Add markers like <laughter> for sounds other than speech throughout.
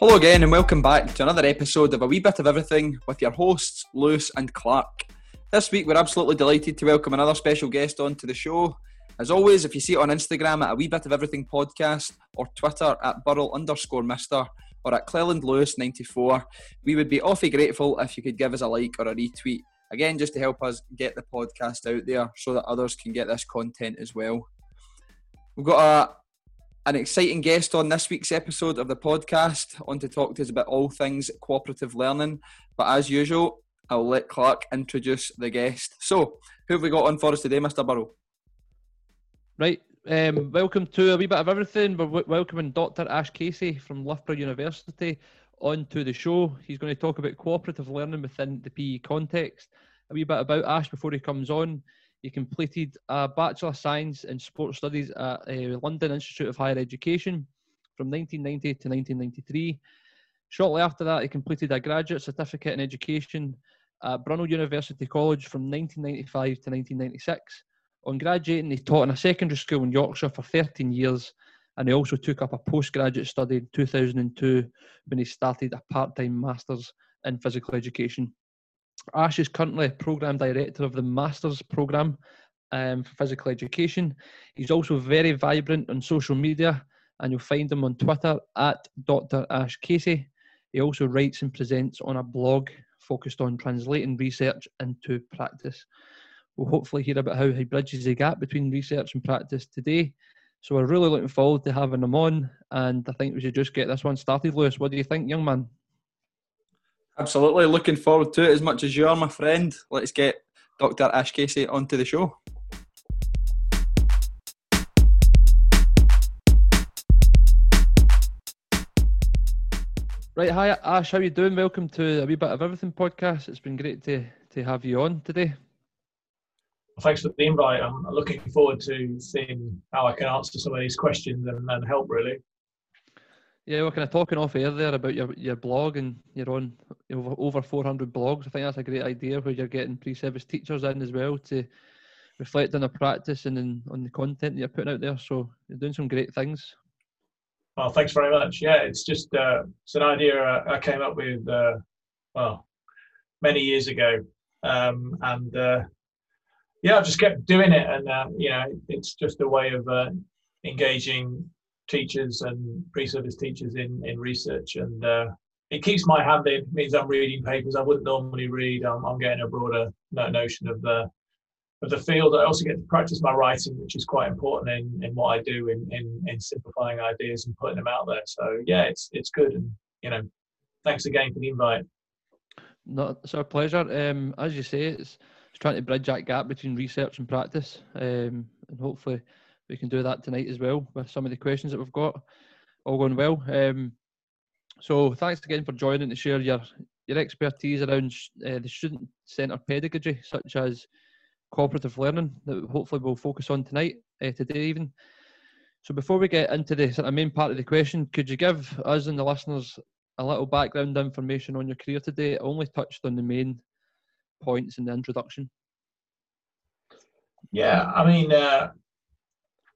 Hello again, and welcome back to another episode of A Wee Bit of Everything with your hosts, Lewis and Clark. This week, we're absolutely delighted to welcome another special guest onto the show. As always, if you see it on Instagram at A Wee Bit of Everything Podcast or Twitter at Burrell underscore Mister or at Cleland Lewis 94, we would be awfully grateful if you could give us a like or a retweet. Again, just to help us get the podcast out there so that others can get this content as well. We've got a an exciting guest on this week's episode of the podcast on to talk to us about all things cooperative learning. But as usual, I'll let Clark introduce the guest. So, who have we got on for us today, Mr. Burrow? Right, um, welcome to a wee bit of everything. We're w- welcoming Dr. Ash Casey from Loughborough University onto the show. He's going to talk about cooperative learning within the PE context. A wee bit about Ash before he comes on. He completed a Bachelor of Science in Sports Studies at uh, London Institute of Higher Education from 1990 to 1993. Shortly after that, he completed a graduate certificate in education at Brunel University College from 1995 to 1996. On graduating, he taught in a secondary school in Yorkshire for 13 years, and he also took up a postgraduate study in 2002 when he started a part time master's in physical education. Ash is currently program director of the Masters program um, for physical education. He's also very vibrant on social media, and you'll find him on Twitter at Dr. Ash Casey. He also writes and presents on a blog focused on translating research into practice. We'll hopefully hear about how he bridges the gap between research and practice today. So we're really looking forward to having him on, and I think we should just get this one started. Lewis, what do you think, young man? Absolutely, looking forward to it as much as you are, my friend. Let's get Dr. Ash Casey onto the show. Right, hi Ash, how you doing? Welcome to a wee bit of everything podcast. It's been great to to have you on today. Well, thanks for the invite. I'm looking forward to seeing how I can answer some of these questions and, and help really. Yeah, we're kind of talking off air there about your, your blog and you're on over, over 400 blogs. I think that's a great idea where you're getting pre-service teachers in as well to reflect on the practice and in, on the content that you're putting out there. So you're doing some great things. Well, thanks very much. Yeah, it's just uh, it's an idea I came up with uh, well many years ago, um, and uh, yeah, I've just kept doing it, and uh, you know, it's just a way of uh, engaging teachers and pre-service teachers in in research, and uh, it keeps my hand in. It means I'm reading papers I wouldn't normally read. I'm, I'm getting a broader notion of the of the field. I also get to practice my writing, which is quite important in, in what I do in, in, in simplifying ideas and putting them out there. So yeah, it's it's good, and you know, thanks again for the invite. No, it's our pleasure. Um, as you say, it's, it's trying to bridge that gap between research and practice, um, and hopefully we can do that tonight as well with some of the questions that we've got. All going well. Um, so thanks again for joining to share your your expertise around uh, the student centre pedagogy, such as cooperative learning that hopefully we'll focus on tonight, uh, today even. So before we get into the sort of main part of the question, could you give us and the listeners a little background information on your career today? I only touched on the main points in the introduction. Yeah, I mean, uh,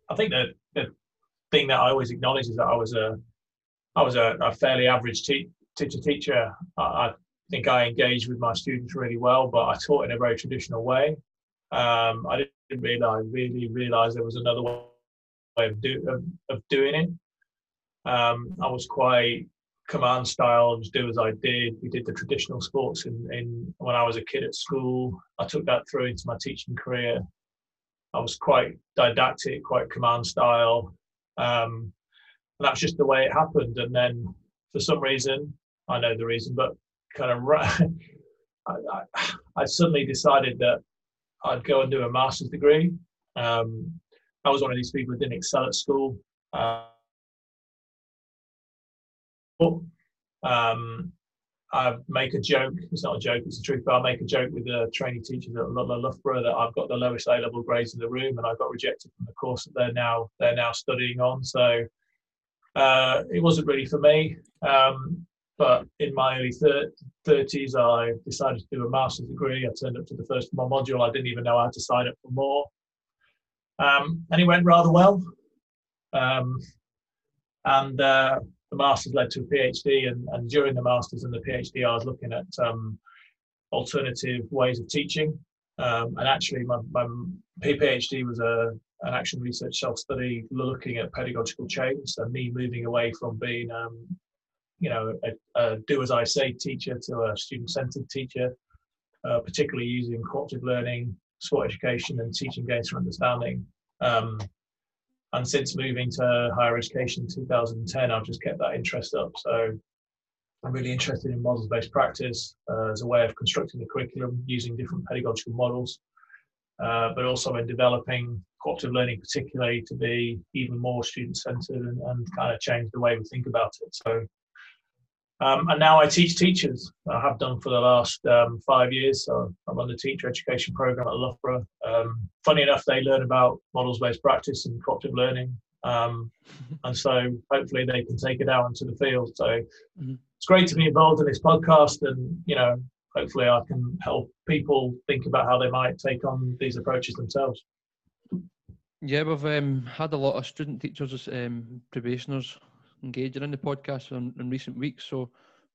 I think the, the thing that I always acknowledge is that I was a I was a, a fairly average te- teacher teacher. I, I think I engaged with my students really well, but I taught in a very traditional way. Um, I didn't realize really realize there was another way of, do, of, of doing it. Um, I was quite command style, just do as I did. We did the traditional sports in, in when I was a kid at school. I took that through into my teaching career. I was quite didactic, quite command style. Um, and that's just the way it happened. And then for some reason, I know the reason, but kind of <laughs> I, I, I suddenly decided that I'd go and do a master's degree. Um, I was one of these people who didn't excel at school. Uh, um, I make a joke. It's not a joke; it's the truth. But I make a joke with the training teachers at Loughborough that I've got the lowest A level grades in the room, and I got rejected from the course that they're now they're now studying on. So uh, it wasn't really for me. Um, but in my early thir- 30s, I decided to do a master's degree. I turned up to the first module. I didn't even know how to sign up for more. Um, and it went rather well. Um, and uh, the masters led to a PhD, and, and during the masters and the PhD, I was looking at um, alternative ways of teaching. Um, and actually, my, my PhD was a an action research self study looking at pedagogical change. So me moving away from being, um, you know, a, a, do as I say teacher to a student centered teacher, uh, particularly using cooperative learning, sport education, and teaching games for understanding. Um, and since moving to higher education in 2010, I've just kept that interest up. So I'm really interested in models based practice uh, as a way of constructing the curriculum using different pedagogical models, uh, but also in developing cooperative learning, particularly to be even more student centered and, and, kind of change the way we think about it. So um, and now I teach teachers. I have done for the last um, five years. So I run the teacher education program at Loughborough. Um, funny enough, they learn about models based practice and cooperative learning. Um, <laughs> and so hopefully they can take it out into the field. So mm-hmm. it's great to be involved in this podcast and, you know, hopefully I can help people think about how they might take on these approaches themselves. Yeah, we've um, had a lot of student teachers, um, probationers engaging in the podcast in, in recent weeks. So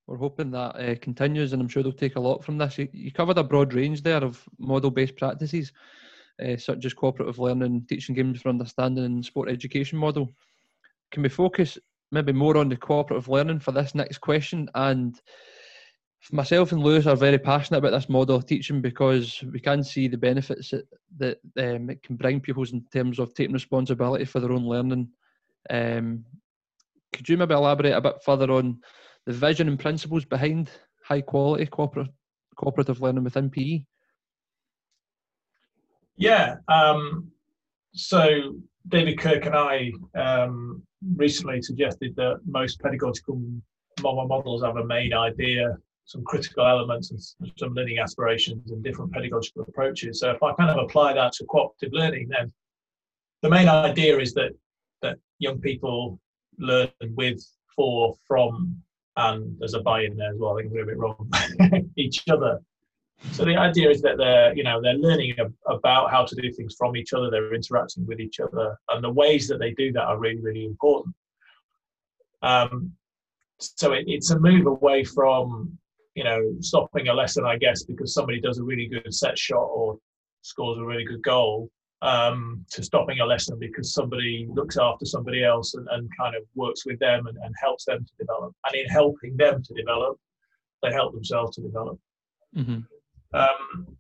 we're hoping that uh, continues, and I'm sure they'll take a lot from this. You, you covered a broad range there of model-based practices, uh, such as cooperative learning, teaching games for understanding, and sport education model. Can we focus maybe more on the cooperative learning for this next question? And myself and Lewis are very passionate about this model of teaching because we can see the benefits that, that um, it can bring pupils in terms of taking responsibility for their own learning um, could you maybe elaborate a bit further on the vision and principles behind high quality cooperative, cooperative learning within PE? Yeah. Um, so David Kirk and I um, recently suggested that most pedagogical models have a main idea, some critical elements, and some learning aspirations and different pedagogical approaches. So if I kind of apply that to cooperative learning, then the main idea is that that young people learn with, for, from, and there's a buy-in there as well. I think I'm a bit wrong. <laughs> each other. So the idea is that they're, you know, they're learning about how to do things from each other. They're interacting with each other, and the ways that they do that are really, really important. Um, so it, it's a move away from, you know, stopping a lesson, I guess, because somebody does a really good set shot or scores a really good goal, um, to stopping a lesson because somebody looks after somebody else and, and kind of works with them and, and, helps them to develop. And in helping them to develop, they help themselves to develop. Mm-hmm. Um,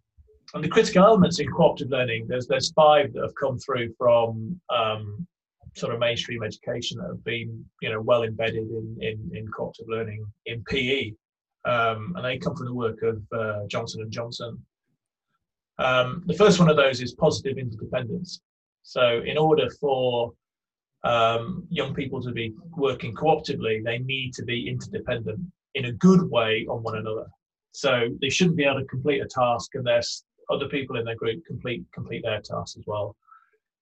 and the critical elements in cooperative learning, there's there's five that have come through from um, sort of mainstream education that have been you know well embedded in in, in cooperative learning in PE, um, and they come from the work of uh, Johnson and Johnson um, the first one of those is positive interdependence. So, in order for um, young people to be working cooperatively, they need to be interdependent in a good way on one another. So, they shouldn't be able to complete a task unless other people in their group complete complete their task as well.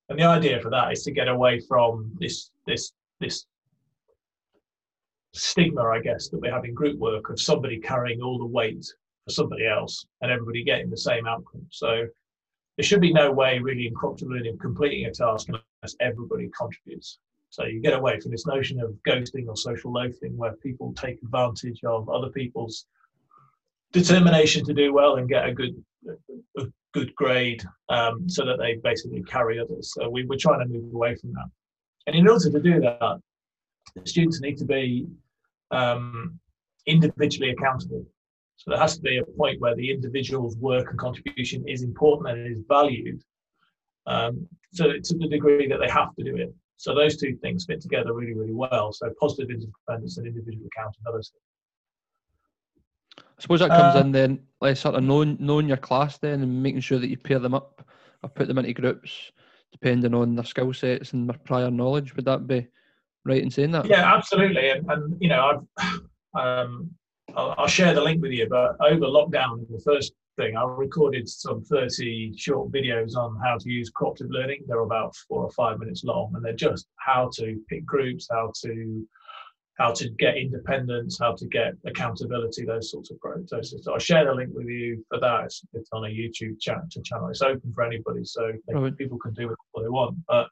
And the idea for that is to get away from this this this stigma, I guess, that we have in group work of somebody carrying all the weight for somebody else and everybody getting the same outcome. So there should be no way really in learning of completing a task unless everybody contributes. So you get away from this notion of ghosting or social loafing where people take advantage of other people's determination to do well and get a good a good grade um, so that they basically carry others. So we, we're trying to move away from that. And in order to do that, the students need to be um, individually accountable. So there has to be a point where the individual's work and contribution is important and is valued. Um, so to the degree that they have to do it. So those two things fit together really, really well. So positive independence and individual accountability. I suppose that comes uh, in then, like sort of knowing knowing your class then and making sure that you pair them up or put them into groups depending on their skill sets and their prior knowledge. Would that be right in saying that? Yeah, absolutely. And, and you know, I've <sighs> um, I'll, I'll, share the link with you. But over lockdown, the first thing, I recorded some 30 short videos on how to use cooperative learning. They're about four or five minutes long, and they're just how to pick groups, how to how to get independence, how to get accountability, those sorts of processes. So I'll share the link with you for that. It's, it's on a YouTube channel. It's open for anybody, so they, people can do what they want. But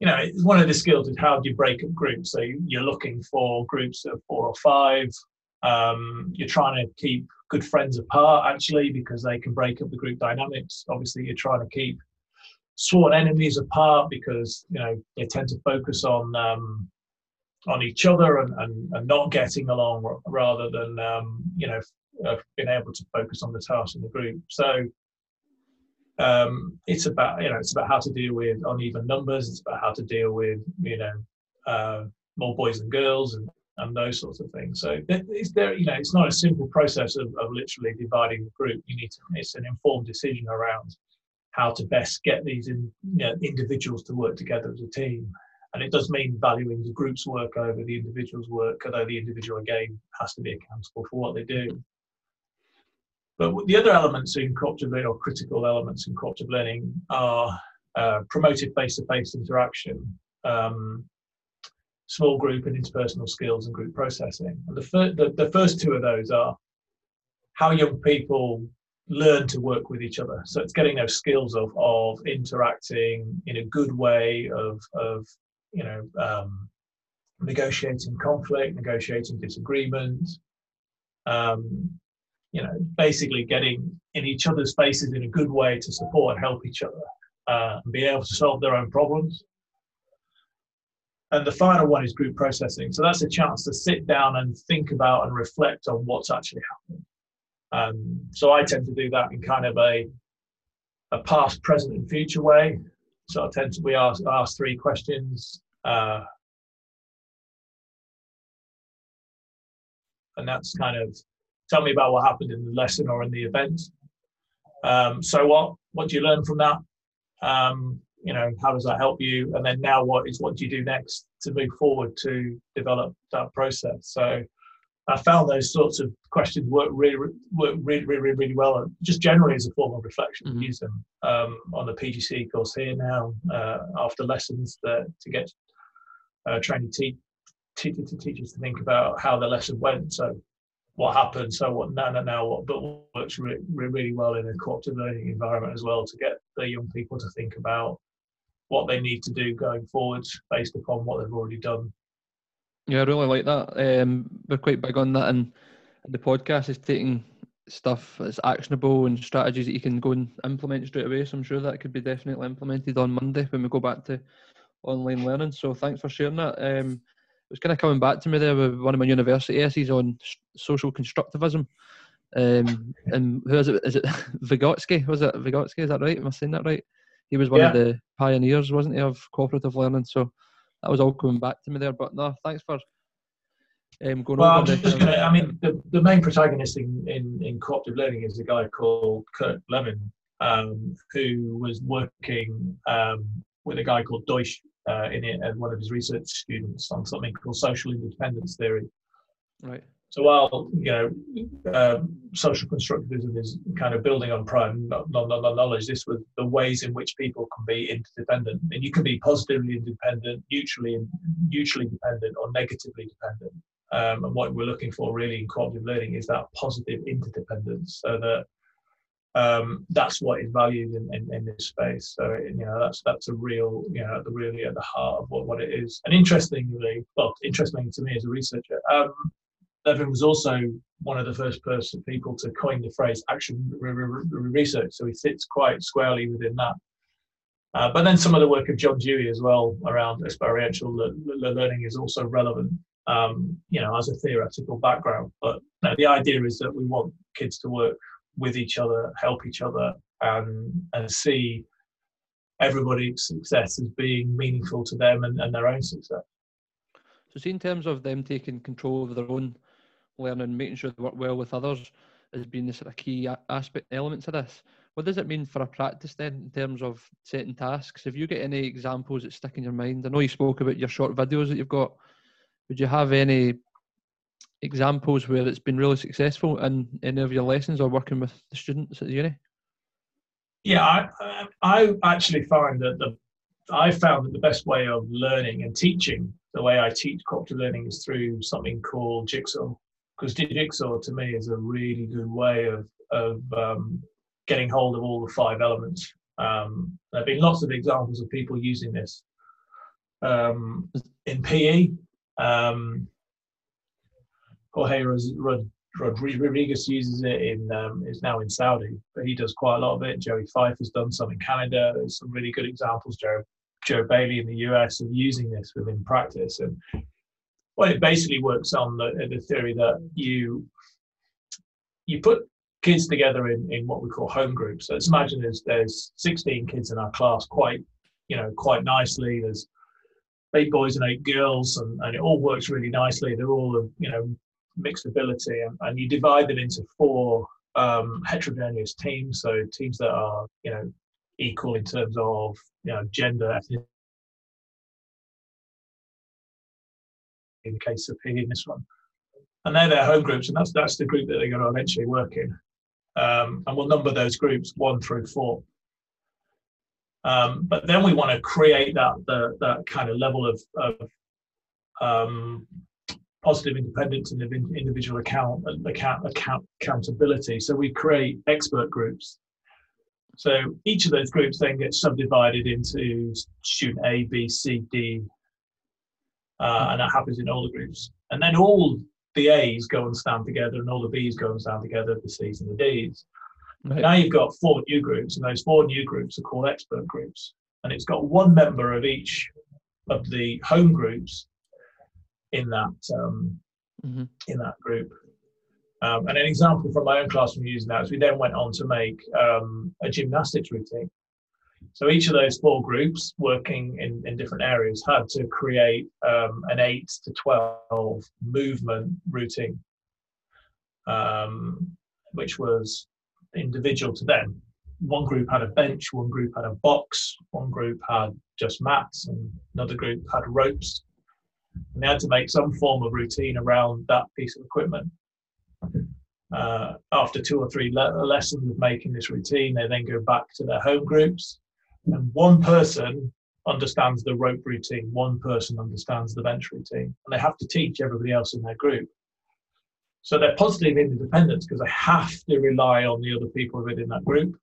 you know, it's one of the skills is how do you break up groups? So you're looking for groups of four or five. Um, you're trying to keep good friends apart actually because they can break up the group dynamics. Obviously, you're trying to keep sworn enemies apart because you know they tend to focus on um, on each other and, and, and, not getting along rather than um, you know uh, being able to focus on the task in the group. So um, it's about you know it's about how to deal with uneven numbers. It's about how to deal with you know uh, more boys and girls and and those sorts of things. So it's there you know it's not a simple process of, of literally dividing the group. You need to it's an informed decision around how to best get these in, you know, individuals to work together as a team. And it does mean valuing the group's work over the individual's work, although the individual again has to be accountable for what they do. But the other elements in cooperative learning, or critical elements in cooperative learning, are uh, promoted face-to-face interaction, um, small group and interpersonal skills, and group processing. And the, fir- the, the first two of those are how young people learn to work with each other. So it's getting those skills of of interacting in a good way, of of you know um, negotiating conflict, negotiating disagreement. Um, you know, basically getting in each other's faces in a good way to support and help each other uh, and be able to solve their own problems. And the final one is group processing. So that's a chance to sit down and think about and reflect on what's actually happened. Um, so I tend to do that in kind of a a past, present, and future way. So I tend to we ask ask three questions, uh, and that's kind of tell me about what happened in the lesson or in the event. Um, so what what do you learn from that? Um, you know, how does that help you? And then now what is what do you do next to move forward to develop that process? So I found those sorts of questions work really, work really, really, really well, and just generally as a form of reflection. Mm-hmm. Use them um, on the PGC course here now uh, after lessons that, to get uh, training te- te- te- teachers to think about how the lesson went. So what happened, so what now, now, now what, but works really, really well in a cooperative learning environment as well to get the young people to think about what they need to do going forwards based upon what they've already done yeah, I really like that. Um, we're quite big on that, and the podcast is taking stuff that's actionable and strategies that you can go and implement straight away. So I'm sure that could be definitely implemented on Monday when we go back to online learning. So thanks for sharing that. Um, it was kind of coming back to me there with one of my university essays on social constructivism. Um, and who is it? Is it <laughs> Vygotsky? Was it Vygotsky? Is that right? Am I saying that right? He was one yeah. of the pioneers, wasn't he, of cooperative learning? So that was all coming back to me there. But no, thanks for um, going well. I'm just gonna, I mean, the, the main protagonist in, in, in cooperative learning is a guy called Kurt Lewin, um, who was working um, with a guy called Deutsch uh, in it as one of his research students on something called social interdependence theory. Right. So while you know um, social constructivism is kind of building on prior knowledge, this was the ways in which people can be interdependent, and you can be positively independent, mutually neutrally dependent, or negatively dependent. Um, and what we're looking for really in cooperative learning is that positive interdependence, so that um, that's what is valued in, in, in, this space. So you know that's that's a real you know the really at the heart of what, what it is. And interestingly, well, interesting to me as a researcher, um, Lewin was also one of the first person people to coin the phrase action research, so he sits quite squarely within that. Uh, but then some of the work of John Dewey as well around experiential learning is also relevant, um, you know, as a theoretical background. But no, the idea is that we want kids to work with each other, help each other, and and see everybody's success as being meaningful to them and, and their own success. So, in terms of them taking control of their own learning, and making sure they work well with others has been the sort of key aspect elements of this. What does it mean for a practice then in terms of setting tasks? Have you got any examples that stick in your mind? I know you spoke about your short videos that you've got. Would you have any examples where it's been really successful in any of your lessons or working with the students at the uni? Yeah, I, I actually find that the I found that the best way of learning and teaching, the way I teach cooperative learning, is through something called Jigsaw because Jigsaw to me is a really good way of of um, getting hold of all the five elements. Um, there have been lots of examples of people using this. um, in PE. Um, Jorge Rodriguez uses it in um, is now in Saudi, but he does quite a lot of it. Joey Fife has done some in Canada. There's some really good examples. Joe Joe Bailey in the US of using this within practice, and well, it basically works on the, the theory that you you put kids together in, in what we call home groups. So let's imagine there's there's 16 kids in our class, quite you know quite nicely. There's eight boys and eight girls, and, and it all works really nicely. They're all of you know mixed ability, and, and you divide them into four um, heterogeneous teams. So teams that are you know equal in terms of you know gender, in the case of in this one. And they're their home groups, and that's that's the group that they're going to eventually work in. Um, and we'll number those groups one through four. Um, but then we want to create that the, that kind of level of, of um, positive independence and individual account, account account accountability. So we create expert groups. So each of those groups then gets subdivided into student A, B, C, D, uh, and that happens in all the groups. And then all the A's go and stand together, and all the B's go and stand together, the C's and the D's. Right. Now you've got four new groups, and those four new groups are called expert groups. And it's got one member of each of the home groups in that um, mm-hmm. in that group. Um, and an example from my own classroom using that is we then went on to make um, a gymnastics routine. So each of those four groups working in, in different areas had to create um, an 8 to 12 movement routine, um, which was individual to them. One group had a bench, one group had a box, one group had just mats, and another group had ropes. And they had to make some form of routine around that piece of equipment. Uh, after two or three le- lessons of making this routine, they then go back to their home groups and one person understands the rope routine, one person understands the bench routine, and they have to teach everybody else in their group. So they're positive interdependents because they have to rely on the other people within that group,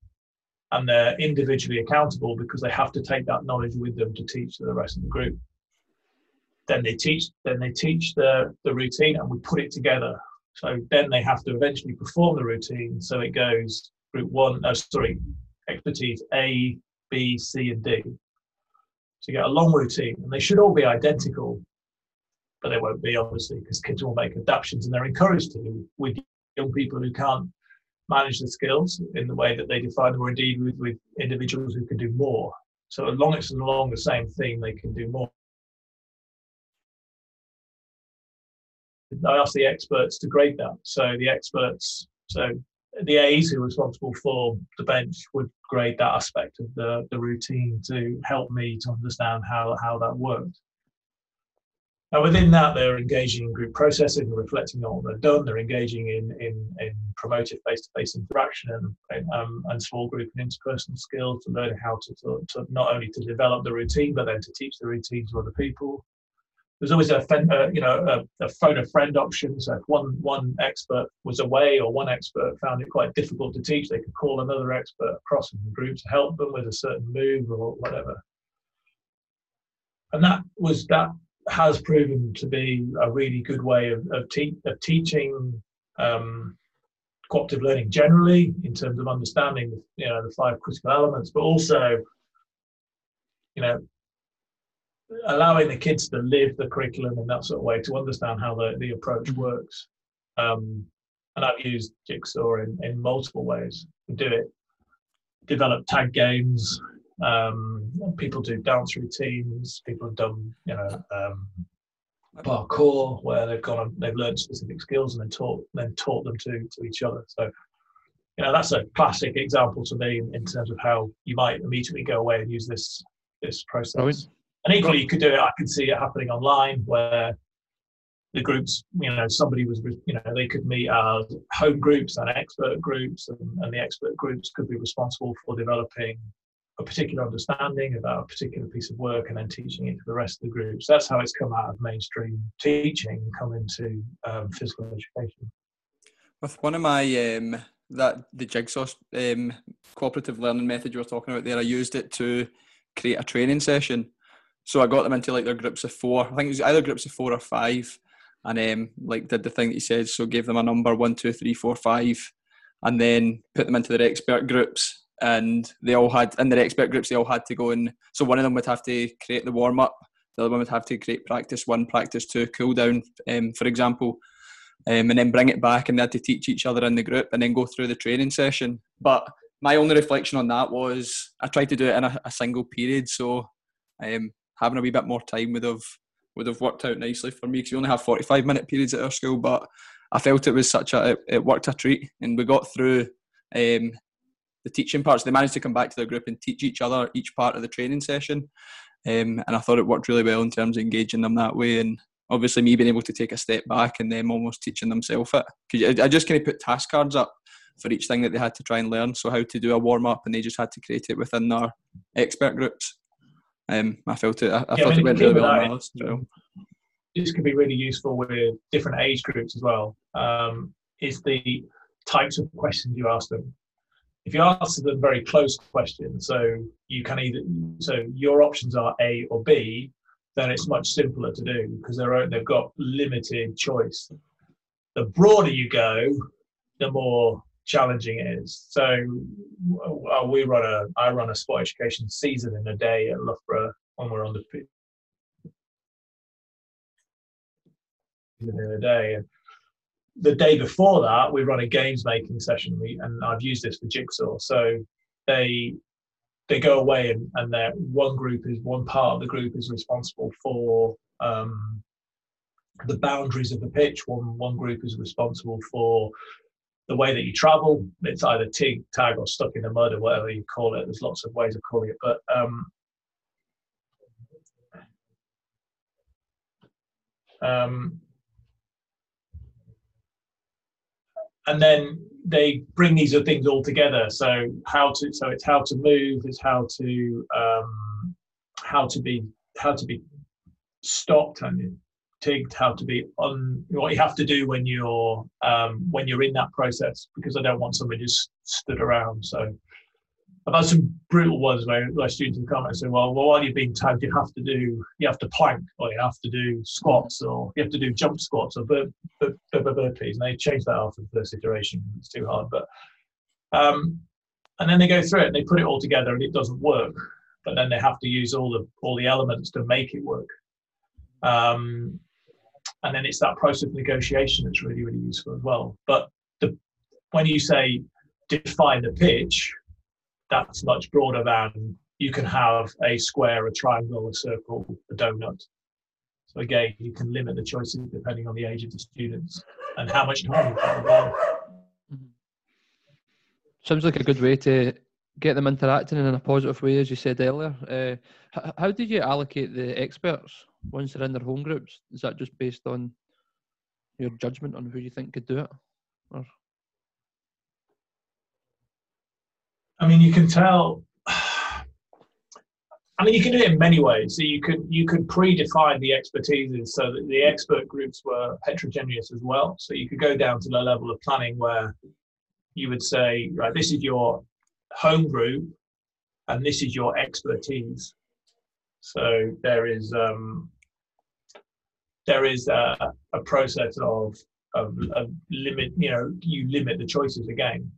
and they're individually accountable because they have to take that knowledge with them to teach to the rest of the group. Then they teach, then they teach the, the routine, and we put it together. So then they have to eventually perform the routine. So it goes group one, no, sorry, expertise A, B, C, and D. So you get a long routine, and they should all be identical, but they won't be obviously because kids will make adaptations, and they're encouraged to with young people who can't manage the skills in the way that they define them, or indeed with, with individuals who can do more. So as long as it's along the same thing, they can do more. I asked the experts to grade that. So the experts, so the A's who are responsible for the bench would grade that aspect of the, the routine to help me to understand how, how that worked. Now, within that, they're engaging in group processing, and reflecting on what they've done. They're engaging in, in, in promoted face-to-face interaction and, um, and small group and interpersonal skills to learn how to, to, to, not only to develop the routine, but then to teach the routine to other people there's always a uh, you know a, a, phone a friend option. So if one one expert was away or one expert found it quite difficult to teach, they could call another expert across in the group to help them with a certain move or whatever. And that was that has proven to be a really good way of of, te- of teaching um, cooperative learning generally in terms of understanding you know the five critical elements, but also you know allowing the kids to live the curriculum in that sort of way to understand how the, the approach mm-hmm. works. Um, and I've used Jigsaw in, in multiple ways. to do it, develop tag games. Um, people do dance routines. People have done, you know, um, parkour where they've gone, they've learned specific skills and then taught, then taught them to to each other. So, you know, that's a classic example to me in, in terms of how you might immediately go away and use this this process. And equally, you could do it. I could see it happening online where the groups, you know, somebody was, you know, they could meet as home groups and expert groups, and, and the expert groups could be responsible for developing a particular understanding about a particular piece of work and then teaching it to the rest of the groups. That's how it's come out of mainstream teaching, come into um, physical education. With one of my um, that the jigsaw um, cooperative learning method you were talking about there, I used it to create a training session so I got them into like their groups of four. I think it was either groups of four or five, and um, like did the thing that he said. So gave them a number one, two, three, four, five, and then put them into their expert groups. And they all had in their expert groups. They all had to go and so one of them would have to create the warm up. The other one would have to create practice one, practice two, cool down, um, for example, um, and then bring it back. And they had to teach each other in the group, and then go through the training session. But my only reflection on that was I tried to do it in a, a single period, so um, having a wee bit more time would have would have worked out nicely for me because we only have 45 minute periods at our school but I felt it was such a it, it worked a treat. And we got through um, the teaching parts. They managed to come back to their group and teach each other each part of the training session um, and I thought it worked really well in terms of engaging them that way and obviously me being able to take a step back and them almost teaching themselves it. Because I just kind of put task cards up for each thing that they had to try and learn. So how to do a warm up and they just had to create it within their expert groups um, I felt it. I, I Yeah, thought I mean, it went really well with that last trial. this could be really useful with different age groups as well. Um, is the types of questions you ask them. If you ask them very close questions, so you can either so your options are A or B, then it's much simpler to do because they're they've got limited choice. The broader you go, the more challenging it is. So uh, we run a I run a sport education season in a day at Loughborough when we're on the in a day. And the day before that, we run a games making session, we, and I've used this for Jigsaw. So they they go away, and and their one group is one part of the group is responsible for um, the boundaries of the pitch. One one group is responsible for the way that you travel. It's either tig, tag, or stuck in the mud, or whatever you call it. There's lots of ways of calling it, but um, um, and then they bring these things all together. So how to so it's how to move, it's how to um, how to be how to be stopped and tigged, how to be on what you have to do when you're um, when you're in that process. Because I don't want somebody just stood around. So I've had some brutal ones where, where students have come and say, well, well, while you're being tagged, you have to do, you have to plank, or you have to do squats, or you have to do jump squats, or bur- bur- bur- bur- burpees. And they change that after the first iteration. It's too hard. But um, and then they go through it and they put it all together and it doesn't work. But then they have to use all the all the elements to make it work. Um, and then it's that process of negotiation that's really really useful as well. But the when you say define the pitch, that's much broader than you can have a square, a triangle, a circle, a donut. So again, you can limit the choices depending on the age of the students and how much time you've got involved. Mm-hmm. Sounds like a good way to get them interacting in a positive way, as you said earlier. Uh, h- how did you allocate the experts once they're in their home groups? Is that just based on your judgment on who you think could do it? Or I mean, you can tell. I mean, you can do it in many ways. So you could you could predefine the expertises so that the expert groups were heterogeneous as well. So you could go down to the level of planning where you would say, right, this is your home group, and this is your expertise. So there is um, there is a, a process of, of of limit. You know, you limit the choices again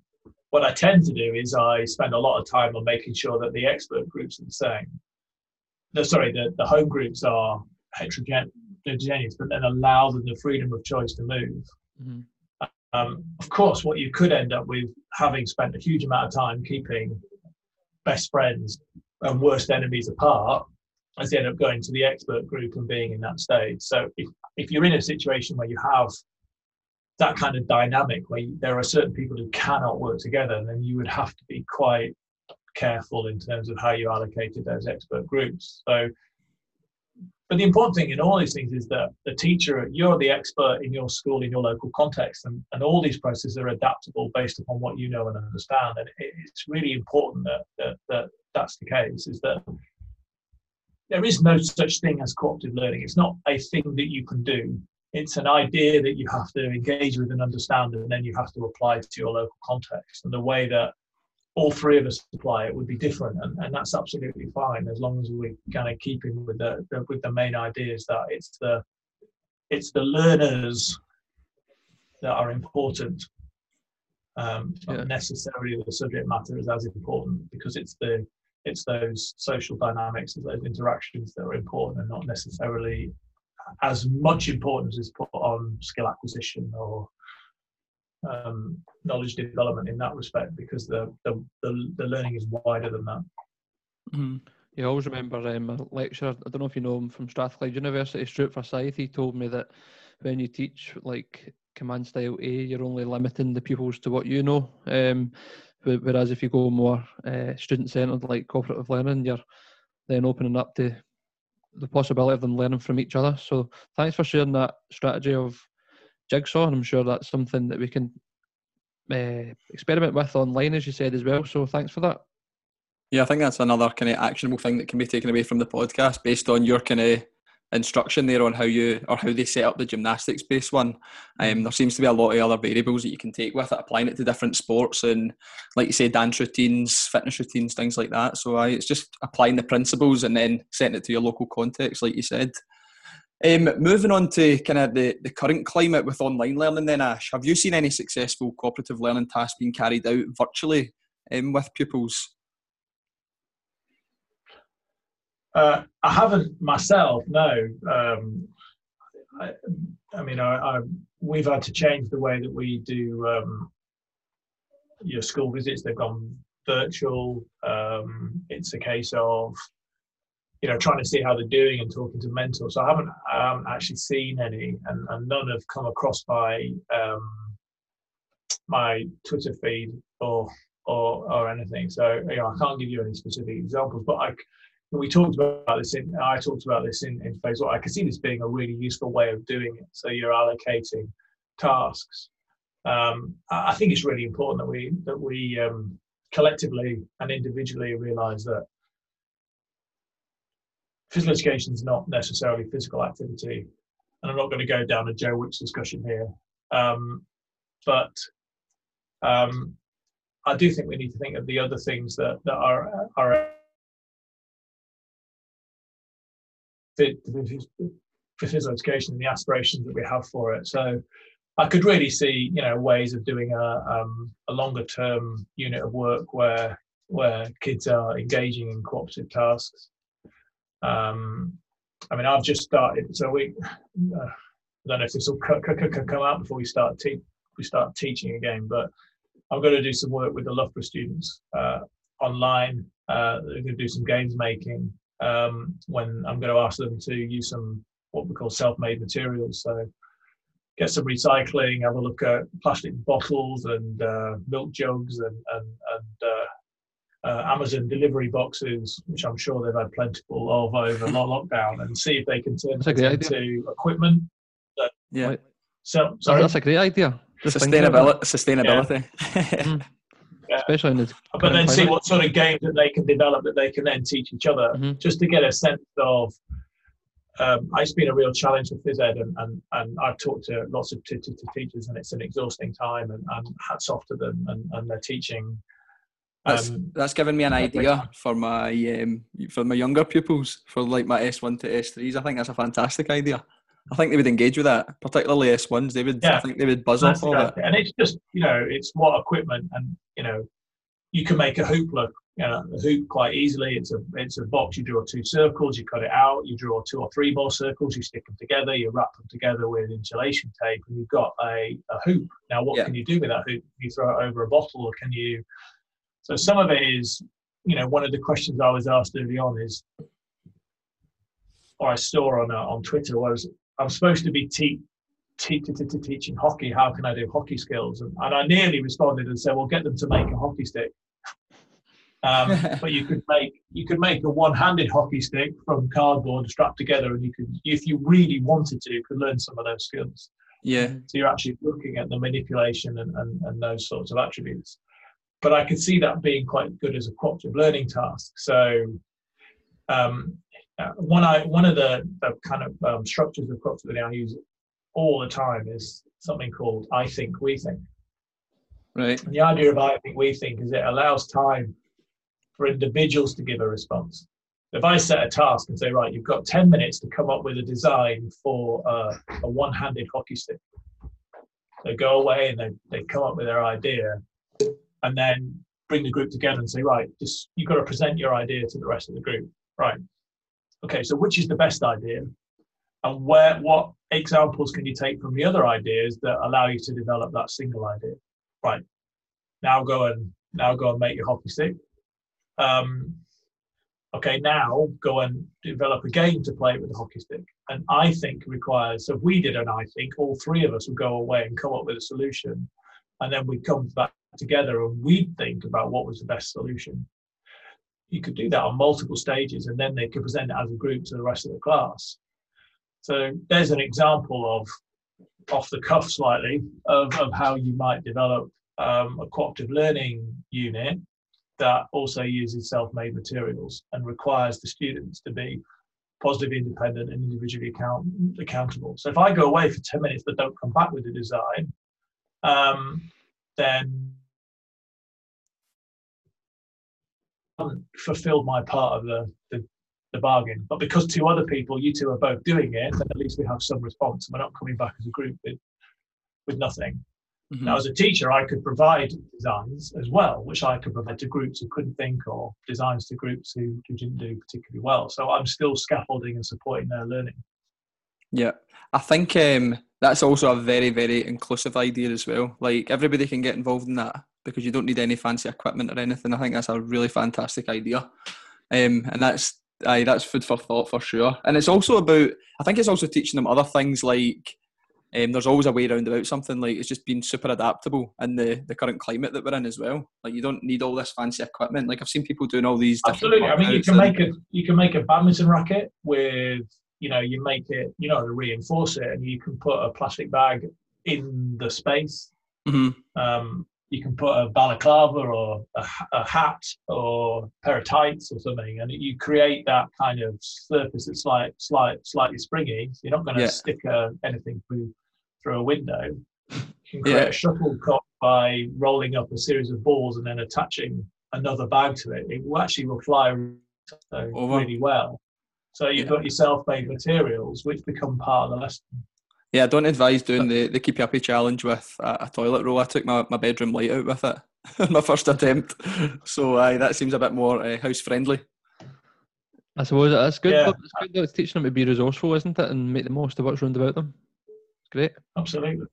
what I tend to do is I spend a lot of time on making sure that the expert groups are the same. No, sorry, the, the home groups are heterogeneous, but then allow them the freedom of choice to move. Mhm. Um, of course, what you could end up with, having spent a huge amount of time keeping best friends and worst enemies apart, is you end up going to the expert group and being in that stage. So if, if you're in a situation where you have that kind of dynamic where you, there are certain people who cannot work together, then you would have to be quite careful in terms of how you allocated those expert groups. So, but the important thing in all these things is that the teacher, you're the expert in your school, in your local context, and, and all these processes are adaptable based upon what you know and understand. And it, it's really important that, that, that that's the case, is that there is no such thing as cooperative learning. It's not a thing that you can do it's an idea that you have to engage with and understand and then you have to apply to your local context and the way that all three of us apply it would be different, and, and that's absolutely fine as long as we kind of keep in with the, the with the main ideas that it's the it's the learners that are important. Um, Yeah. not necessarily the subject matter is as important because it's the it's those social dynamics, and those interactions that are important, and not necessarily as much importance is put on skill acquisition or um, knowledge development in that respect because the, the the the learning is wider than that. Mhm. Yeah, I always remember um, a lecturer, I don't know if you know him from Strathclyde University, Stuart Forsyth, he told me that when you teach like command style A, you're only limiting the pupils to what you know. Um, whereas if you go more uh, student centered, like cooperative learning, you're then opening up to the possibility of them learning from each other. So thanks for sharing that strategy of jigsaw, and I'm sure that's something that we can uh, experiment with online, as you said as well. So thanks for that. Yeah, I think that's another kind of actionable thing that can be taken away from the podcast based on your kind of instruction there on how you or how they set up the gymnastics based one. Um, there seems to be a lot of other variables that you can take with it, applying it to different sports and, like you say, dance routines, fitness routines, things like that. So I, it's just applying the principles and then setting it to your local context, like you said. Um, moving on to kind of the, the current climate with online learning, then Ash, have you seen any successful cooperative learning tasks being carried out virtually um, with pupils? Uh, I haven't myself, no. Um, I, I mean, I, I, we've had to change the way that we do um, your school visits. They've gone virtual. Um, it's a case of, you know, trying to see how they're doing and talking to mentors. So I haven't, actually seen any, and, and none have come across my um, my Twitter feed or or or anything. So you know, I can't give you any specific examples, but I we talked about this in I talked about this in, in phase one. I can see this being a really useful way of doing it. So you're allocating tasks. Um, I think it's really important that we that we um, collectively and individually realise that physical education is not necessarily physical activity. And I'm not going to go down a Joe Wicks discussion here, um, but um, I do think we need to think of the other things that that are are fit for physical education and the aspirations that we have for it. So I could really see, you know, ways of doing a, um, a longer term unit of work where where kids are engaging in cooperative tasks. Um, I mean, I've just started, so we. Uh, I don't know if this will come out before we start te- we start teaching again, but I'm going to do some work with the Loughborough students uh, online. Uh, they're going to do some games making um, when I'm going to ask them to use some what we call self-made materials. So get some recycling, have a look at plastic bottles and uh, milk jugs and and, and uh, Amazon delivery boxes, which I'm sure they've had plentiful of over lockdown, and see if they can turn That's it great into equipment. Yeah, So sorry, That's a great idea. Just thinking sustainability. it, Sustainability. <laughs> especially in the but then see what sort of games that they can develop that they can then teach each other, Mhm. just to get a sense of. Um, it's been a real challenge for phys ed, and, and, and I've talked to lots of t- t- t- teachers, and it's an exhausting time. And, and hats off to them, and, and they're teaching. That's Um, that's given me an idea for my um, for my younger pupils for like my S one to S threes. I think that's a fantastic idea. I think they would engage with that, particularly S ones. They would. yeah. I think they would buzz off of it. exactly- And it's just, you know, it's what equipment and, you know, you can make a hoop look, you know, a hoop quite easily. It's a it's a box, you draw two circles, you cut it out, you draw two or three more circles, you stick them together, you wrap them together with insulation tape, and you've got a, a hoop. Now, what Yeah. can you do with that hoop? Can you throw it over a bottle or can you? So some of it is, you know, one of the questions I was asked early on is, or I saw on uh, on Twitter was, I'm supposed to be te- te- te- te- te- teaching hockey. How can I do hockey skills? And, and I nearly responded and said, well, get them to make a hockey stick. Um, <laughs> but you could make you could make a one-handed hockey stick from cardboard strapped together, and you could, if you really wanted to, you could learn some of those skills. Yeah, So you're actually looking at the manipulation and, and, and those sorts of attributes. But I could see that being quite good as a cooperative learning task. So um, uh, one I one of the, the kind of um, structures of cooperative learning I use all the time is something called I think we think. Right. And the idea of I think we think is it allows time for individuals to give a response. If I set a task and say, right, you've got 10 minutes to come up with a design for uh, a one handed hockey stick, they go away and they, they come up with their idea and then bring the group together and say, right, just you've got to present your idea to the rest of the group. Right. Okay, so which is the best idea? And where what examples can you take from the other ideas that allow you to develop that single idea? Right. Now go and now go and make your hockey stick. Um, okay, now go and develop a game to play with the hockey stick. And I think requires, so if we did an I think, all three of us would go away and come up with a solution. And then we'd come back together and we'd think about what was the best solution. You could do that on multiple stages and then they could present it as a group to the rest of the class. So there's an example of off the cuff slightly of, of how you might develop um, a cooperative learning unit that also uses self-made materials and requires the students to be positive, independent, and individually account, accountable. So if I go away for 10 minutes but don't come back with a design, um, then I haven't fulfilled my part of the, the, the bargain. But because two other people, you two are both doing it, then at least we have some response. We're not coming back as a group with, with nothing. Mm-hmm. Now, as a teacher, I could provide designs as well, which I could provide to groups who couldn't think or designs to groups who, who didn't do particularly well. So I'm still scaffolding and supporting their learning. Yeah, I think um, that's also a very, very inclusive idea as well. Like everybody can get involved in that because you don't need any fancy equipment or anything. I think that's a really fantastic idea, um, and that's aye, that's food for thought for sure. And it's also about, I think it's also teaching them other things like um, there's always a way around about something. Like it's just being super adaptable in the, the current climate that we're in as well. Like you don't need all this fancy equipment. Like I've seen people doing all these. Absolutely. I mean, you can make a you can make a badminton racket with you know you make it you know to reinforce it, and you can put a plastic bag in the space. Mm-hmm. Um, you can put a balaclava or a, a, hat or a pair of tights or something, and you create that kind of surface that's like slight, slightly springy. So you're not going to yeah. stick uh, anything through through a window. You can create yeah. a shuttlecock by rolling up a series of balls and then attaching another bag to it. It will actually will fly really well. So you've yeah. got your self-made materials, which become part of the lesson. Yeah, I don't advise doing the, the keepy uppy challenge with a, a, toilet roll. I took my, my bedroom light out with it <laughs> my first attempt. So uh, that seems a bit more uh, house friendly. I suppose that's good. Yeah. It's good that it's teaching them to be resourceful, isn't it, and make the most of what's around about them. Great. Absolutely.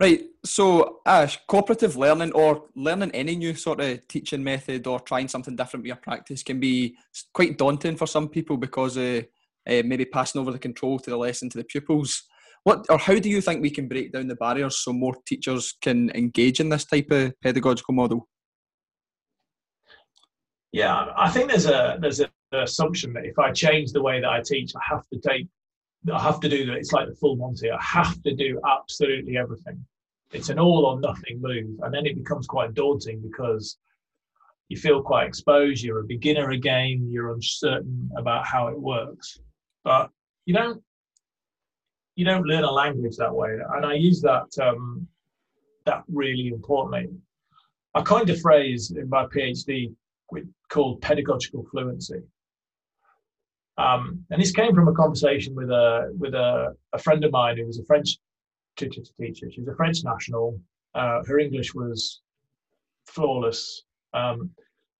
Right. So, Ash, cooperative learning or learning any new sort of teaching method or trying something different with your practice can be quite daunting for some people because uh, uh, maybe passing over the control to the lesson to the pupils. What or how do you think we can break down the barriers so more teachers can engage in this type of pedagogical model? Yeah, I think there's a there's an assumption that if I change the way that I teach, I have to take I have to do that. It's like the full Monty. I have to do absolutely everything. It's an all or nothing move. And then it becomes quite daunting because you feel quite exposed. You're a beginner again. You're uncertain about how it works. But you don't you don't learn a language that way. And I use that um, that really importantly. I coined a phrase in my PhD called pedagogical fluency. Um, and this came from a conversation with a with a, a friend of mine who was a French teacher. teacher. She was a French national. Uh, her English was flawless. Um,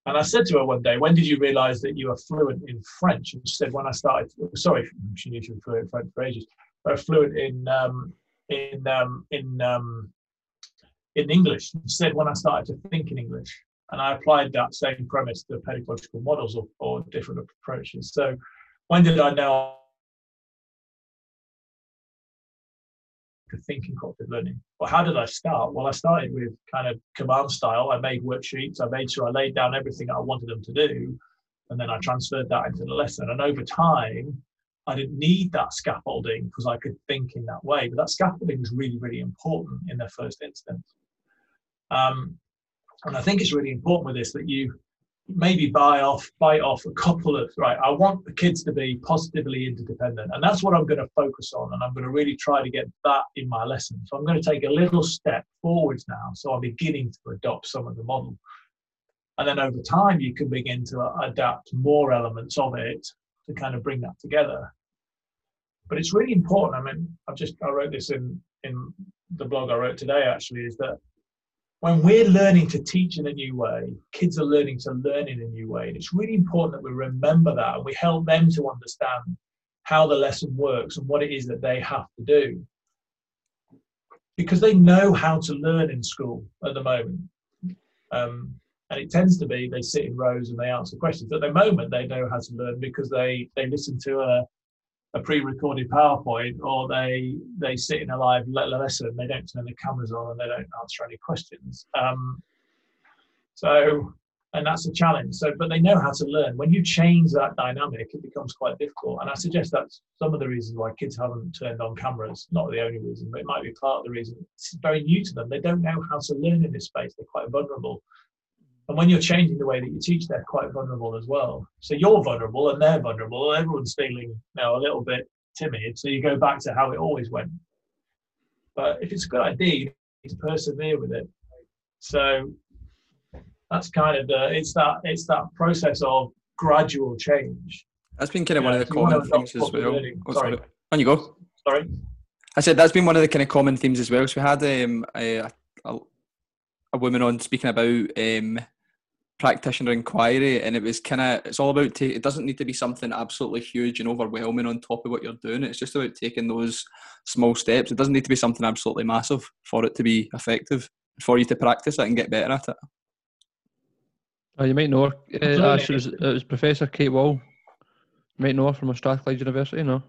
and I said to her one day, "When did you realise that you were fluent in French?" And she said, "When I started." Sorry, she knew she was fluent in French for ages. But fluent in um, in um, in um, in English. She said, "When I started to think in English." And I applied that same premise to pedagogical models or, or different approaches. So when did I know to think in cooperative learning? Well, how did I start? Well, I started with kind of command style. I made worksheets. I made sure I laid down everything I wanted them to do. And then I transferred that into the lesson. And over time, I didn't need that scaffolding because I could think in that way. But that scaffolding was really, really important in the first instance. Um, and I think it's really important with this that you maybe buy off, bite off a couple of right. I want the kids to be positively interdependent, and that's what I'm going to focus on, and I'm going to really try to get that in my lesson. So I'm going to take a little step forwards now. So I'm beginning to adopt some of the model, and then over time you can begin to uh, adapt more elements of it to kind of bring that together. But it's really important. I mean, I've just I wrote this in in the blog I wrote today. Actually, is that when we're learning to teach in a new way, kids are learning to learn in a new way. And it's really important that we remember that and we help them to understand how the lesson works and what it is that they have to do. Because they know how to learn in school at the moment. Um, and it tends to be they sit in rows and they answer questions. At the moment, they know how to learn because they, they listen to a, a pre-recorded PowerPoint or they they sit in a live lesson. They don't turn the cameras on and they don't answer any questions. Um, so, and that's a challenge. So, but they know how to learn. When you change that dynamic, it becomes quite difficult. And I suggest that's some of the reasons why kids haven't turned on cameras. Not the only reason, but it might be part of the reason. It's very new to them. They don't know how to learn in this space. They're quite vulnerable. And when you're changing the way that you teach, they're quite vulnerable as well. So you're vulnerable and they're vulnerable. Everyone's feeling you know, a little bit timid. So you go back to how it always went. But if it's a good idea, you need to persevere with it. So that's kind of the it's that it's that process of gradual change. That's been kind of yeah, one of the common things as well. Oh, sorry. On you go. Sorry. I said that's been one of the kind of common themes as well. So we had um, a, a, a woman on speaking about um, practitioner inquiry and it was kind of it's all about it doesn't need to be something absolutely huge and overwhelming on top of what you're doing it's just about taking those small steps it doesn't need to be something absolutely massive for it to be effective for you to practice it and get better at it oh, you might know her uh, Ash, it, was, it was professor kate wall you might know her from strathclyde university no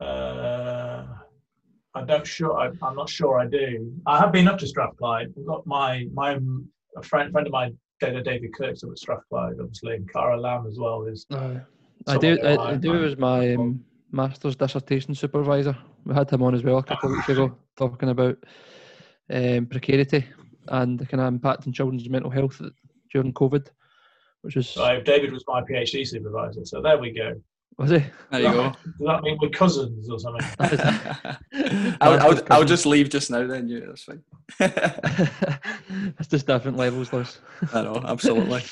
uh, I don't sure. I, am not sure. I do. I have been up to Strathclyde. I've got my my a friend friend of mine, David David Kirk's at Strathclyde, obviously, and Cara Lamb as well is. Uh, I do. I, I do Was my um, master's dissertation supervisor. We had him on as well a couple of weeks ago, <laughs> talking about um, precarity and the kind of impact on children's mental health during COVID, which was. So David was my PhD supervisor, so there we go. Was he? There you go. <laughs> Does that mean we're cousins or something? <laughs> <laughs> I'll, I'll, I'll, just leave just now then. Yeah, that's fine. It's just different levels, Lewis. I know, absolutely.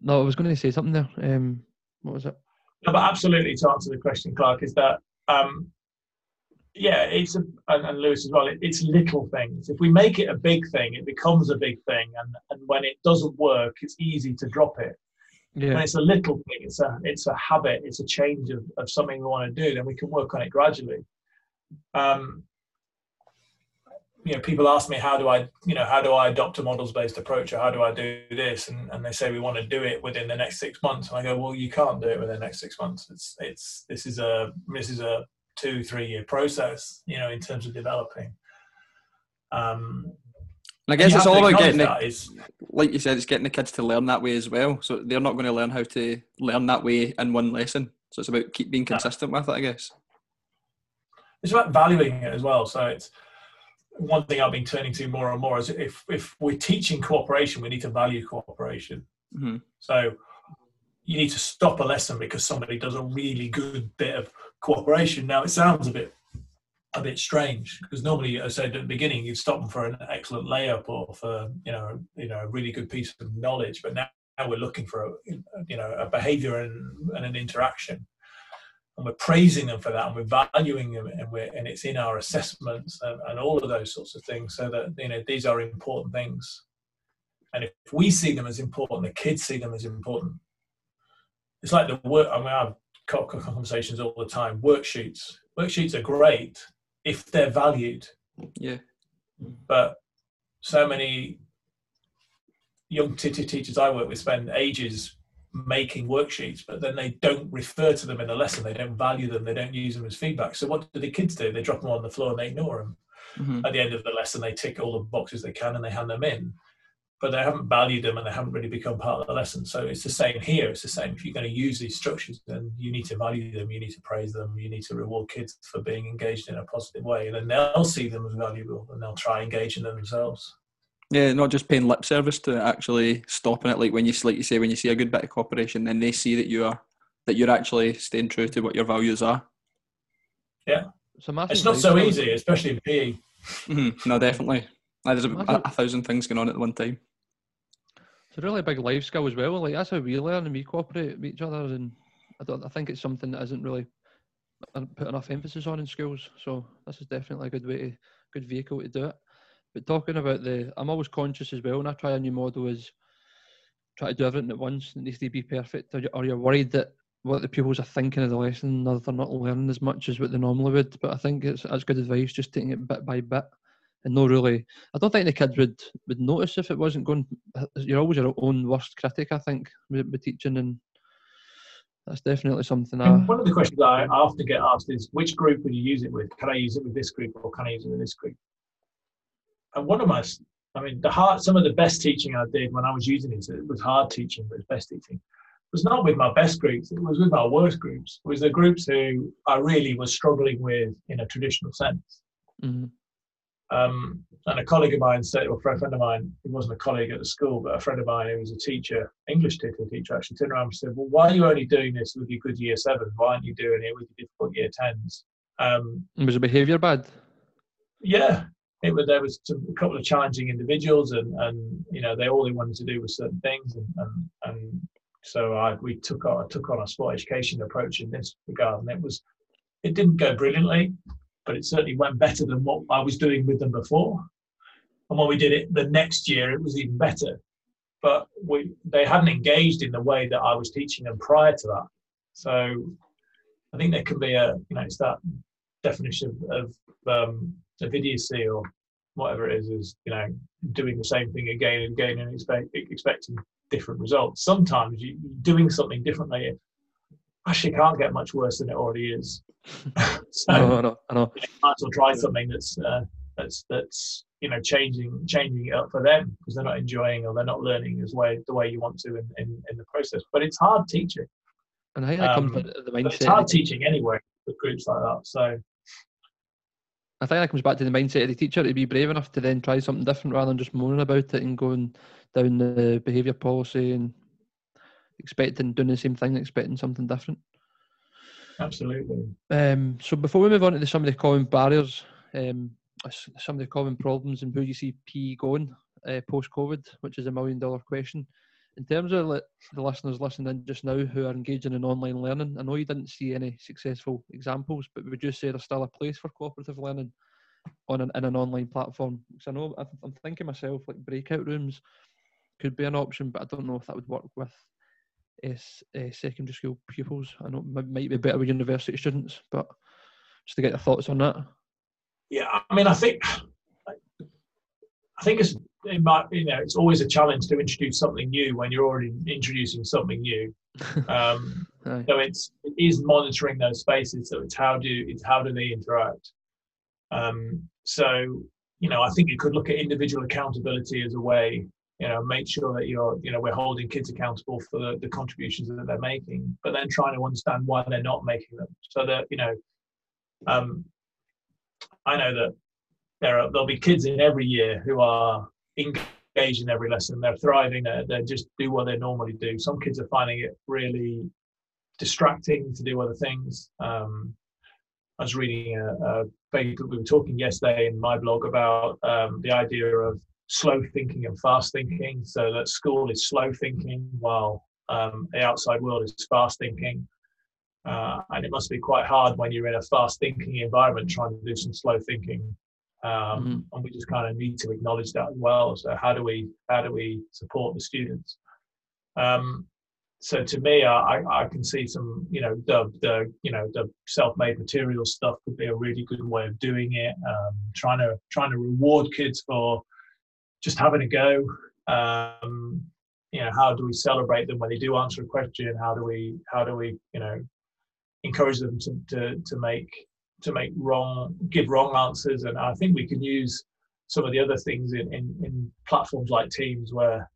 no, I was going to say something there. Um, what was it? No, but absolutely to answer the question, Clark, is that um, yeah, it's a, and, and Lewis as well. It, it's little things. If we make it a big thing, it becomes a big thing, and and when it doesn't work, it's easy to drop it. Yeah. When it's a little thing, it's a it's a habit, it's a change of, of something we want to do, then we can work on it gradually. Um, you know, people ask me how do I, you know, how do I adopt a models-based approach, or how do I do this, and, and they say we want to do it within the next six months, and I go, well, you can't do it within the next six months. It's it's this is a this is a two three year process, you know, in terms of developing. Um, and I guess it's all about getting the, is, like you said, it's getting the kids to learn that way as well. So they're not going to learn how to learn that way in one lesson. So it's about keep being consistent with it, I guess. It's about valuing it as well. So it's one thing I've been turning to more and more is if if we're teaching cooperation, we need to value cooperation. Mm-hmm. So you need to stop a lesson because somebody does a really good bit of cooperation. Now it sounds a bit a bit strange because normally, as I said at the beginning, you'd stop them for an excellent layup or for you know you know a really good piece of knowledge. But now, now we're looking for a you know a behaviour and, and an interaction, and we're praising them for that, and we're valuing them, and we're and it's in our assessments and, and all of those sorts of things. So that you know these are important things, and if we see them as important, the kids see them as important. It's like the work. I mean, I've conversations all the time. Worksheets. Worksheets are great if they're valued. Yeah. But so many young teachers I work with spend ages making worksheets, but then they don't refer to them in the lesson. They don't value them. They don't use them as feedback. So what do the kids do? They drop them on the floor and they ignore them. Mm-hmm. At the end of the lesson, they tick all the boxes they can and they hand them in but they haven't valued them and they haven't really become part of the lesson. So it's the same here. It's the same. If you're going to use these structures, then you need to value them, you need to praise them, you need to reward kids for being engaged in a positive way. And then they'll see them as valuable and they'll try engaging them themselves. Yeah, not just paying lip service to actually stopping it. Like when you, like you say, when you see a good bit of cooperation, then they see that you are that you're actually staying true to what your values are. Yeah, It's a it's not so easy, especially in PE. hmm No, definitely. There's a, a, a thousand things going on at one time. A really big life skill as well. Like that's how we learn and we cooperate with each other. And I don't. I think it's something that isn't really uh, put enough emphasis on in schools. So this is definitely a good way, to, good vehicle to do it. But talking about the, I'm always conscious as well when I try a new model is try to do everything at once. It needs to be perfect, or you're worried that what the pupils are thinking of the lesson, or they're not learning as much as what they normally would. But I think it's that's good advice, just taking it bit by bit, and no really. I don't think the kids would would notice if it wasn't going. You're always your own worst critic, I think, with, with teaching, and that's definitely something. I, one of the questions I often get asked is, which group would you use it with? Can I use it with this group or can I use it with this group? And one of my, I mean, the hard, some of the best teaching I did when I was using it, it was hard teaching, but it was best teaching, was not with my best groups. It was with my worst groups. It was the groups who I really was struggling with in a traditional sense. Mhm. Um, and a colleague of mine said, or a friend of mine, he wasn't a colleague at the school, but a friend of mine who was a teacher, English teacher, teacher actually turned around and said, Well, why are you only doing this with your good year sevens? Why aren't you doing it with your difficult year tens? Um, was the behaviour bad? yeah, it was, there was a couple of challenging individuals, and, and you know, they all they wanted to do was certain things. And, and, and so I, we took on, I took on a sport education approach in this regard, and it was, it didn't go brilliantly, but it certainly went better than what I was doing with them before. And when we did it the next year, it was even better. But we they hadn't engaged in the way that I was teaching them prior to that. So I think there can be a you know it's that definition of, of um, idiocy or whatever it is is you know doing the same thing again and again and expect, expecting different results. Sometimes you doing something differently actually can't get much worse than it already is. <laughs> so I know, I know, I know. you might as well try something that's uh, that's that's you know changing changing it up for them because they're not enjoying or they're not learning as way the way you want to in, in, in the process. But it's hard teaching. And I think that comes Um, back to the But it's hard teaching anyway with groups like that. So I think that comes back to the mindset of the teacher to be brave enough to then try something different rather than just moaning about it and going down the behaviour policy and expecting doing the same thing, expecting something different. Absolutely. Um, so before we move on to some of the common barriers, um, some of the common problems and where you see PE going uh, post COVID, which is a million dollar question. In terms of the listeners listening in just now who are engaging in online learning, I know you didn't see any successful examples, but would you say there's still a place for cooperative learning on an, in an online platform? Because I know I'm thinking myself like breakout rooms could be an option, but I don't know if that would work with uh, secondary school pupils. I know it mi- might be better with university students, but just to get your thoughts on that. Yeah, I mean, I think I think it's it might you know it's always a challenge to introduce something new when you're already introducing something new. <laughs> Um. So it's it is monitoring those spaces. So it's how do it's how do they interact. Um, so you know, I think you could look at individual accountability as a way. You know, make sure that you're you know we're holding kids accountable for the, the contributions that they're making, but then trying to understand why they're not making them. So that you know, um, I know that there are there'll be kids in every year who are engaged in every lesson. They're thriving. They they just do what they normally do. Some kids are finding it really distracting to do other things. Um, I was reading a, a paper we were talking yesterday in my blog about um, the idea of slow thinking and fast thinking. So that school is slow thinking while um, the outside world is fast thinking. Uh, and it must be quite hard when you're in a fast thinking environment trying to do some slow thinking. Um, And we just kind of need to acknowledge that as well. So how do we how do we support the students? Um, so to me, I, I can see some, you know, the, the you know the self-made material stuff could be a really good way of doing it. Um, trying to trying to reward kids for just having a go. Um, you know, how do we celebrate them when they do answer a question? How do we how do we you know encourage them to to, to make to make wrong give wrong answers? And I think we can use some of the other things in in, in platforms like Teams where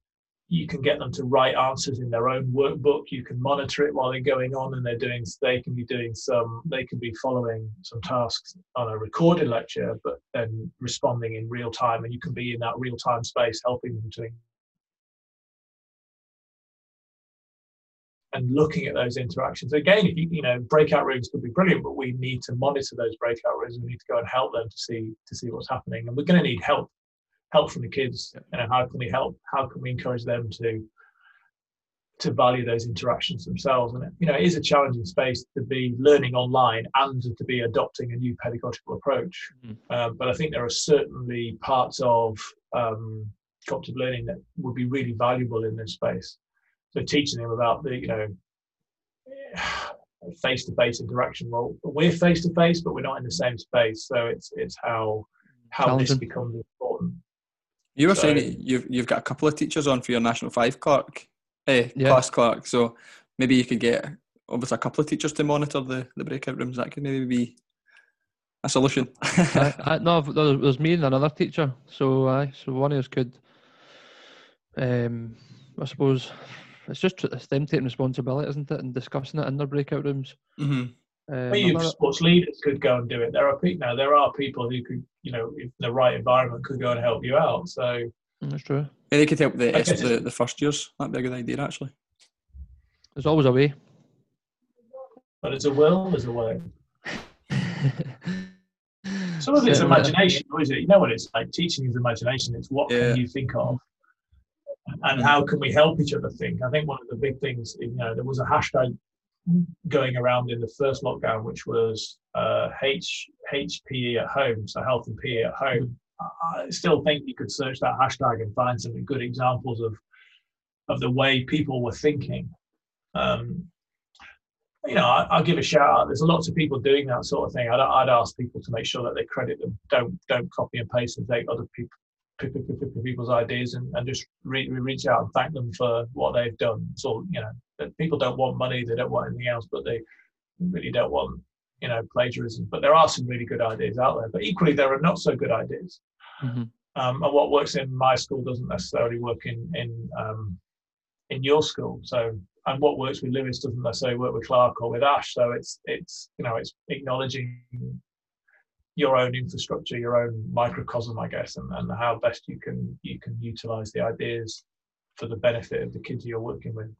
you can get them to write answers in their own workbook. You can monitor it while they're going on, and they're doing. They can be doing some. They can be following some tasks on a recorded lecture, but then responding in real time, and you can be in that real time space, helping them to and looking at those interactions. Again, if you you know breakout rooms could be brilliant, but we need to monitor those breakout rooms. We need to go and help them to see to see what's happening, and we're going to need help help from the kids. You know, how can we help? How can we encourage them to to value those interactions themselves? And you know, it is a challenging space to be learning online and to be adopting a new pedagogical approach. Mm. Um, but I think there are certainly parts of um, cooperative learning that would be really valuable in this space. So teaching them about the, you know, <sighs> face-to-face interaction. Well, we're face-to-face, but we're not in the same space. So it's it's how how this becomes. You were so, saying you've you've got a couple of teachers on for your National Five Clark, eh, yeah. class Clark. So maybe you could get obviously a couple of teachers to monitor the, the breakout rooms. That could maybe be a solution. <laughs> I, I, no, there's me and another teacher. So uh, so one of us could, um, I suppose, it's just it's them taking responsibility, isn't it, and discussing it in their breakout rooms. Mm-hmm. Um, you sports leaders could go and do it. There are people now. There are people who could, you know, if the right environment could go and help you out. So mm, that's true. Yeah, they could help the the, the first years. That'd be a good idea, actually. There's always a way. But there's a will, there's a way. <laughs> Some of it's imagination, is it? You know what it's like. Teaching is imagination. It's what yeah. can you think of, and how can we help each other think. I think one of the big things, you know, there was a hashtag going around in the first lockdown, which was uh, H HPE at home, so health and PE at home. I still think you could search that hashtag and find some good examples of of the way people were thinking. Um, you know, I, will give a shout out. There's lots of people doing that sort of thing. I'd, I'd ask people to make sure that they credit them. Don't don't copy and paste and take other people people's ideas and, and just re- reach out and thank them for what they've done. So you know, people don't want money, they don't want anything else, but they really don't want you know plagiarism. But there are some really good ideas out there. But equally, there are not so good ideas. Mm-hmm. Um, and what works in my school doesn't necessarily work in in um, in your school. So and what works with Lewis doesn't necessarily work with Clark or with Ash. So it's it's you know it's acknowledging your own infrastructure, your own microcosm, I guess, and, and how best you can you can utilize the ideas for the benefit of the kids you're working with.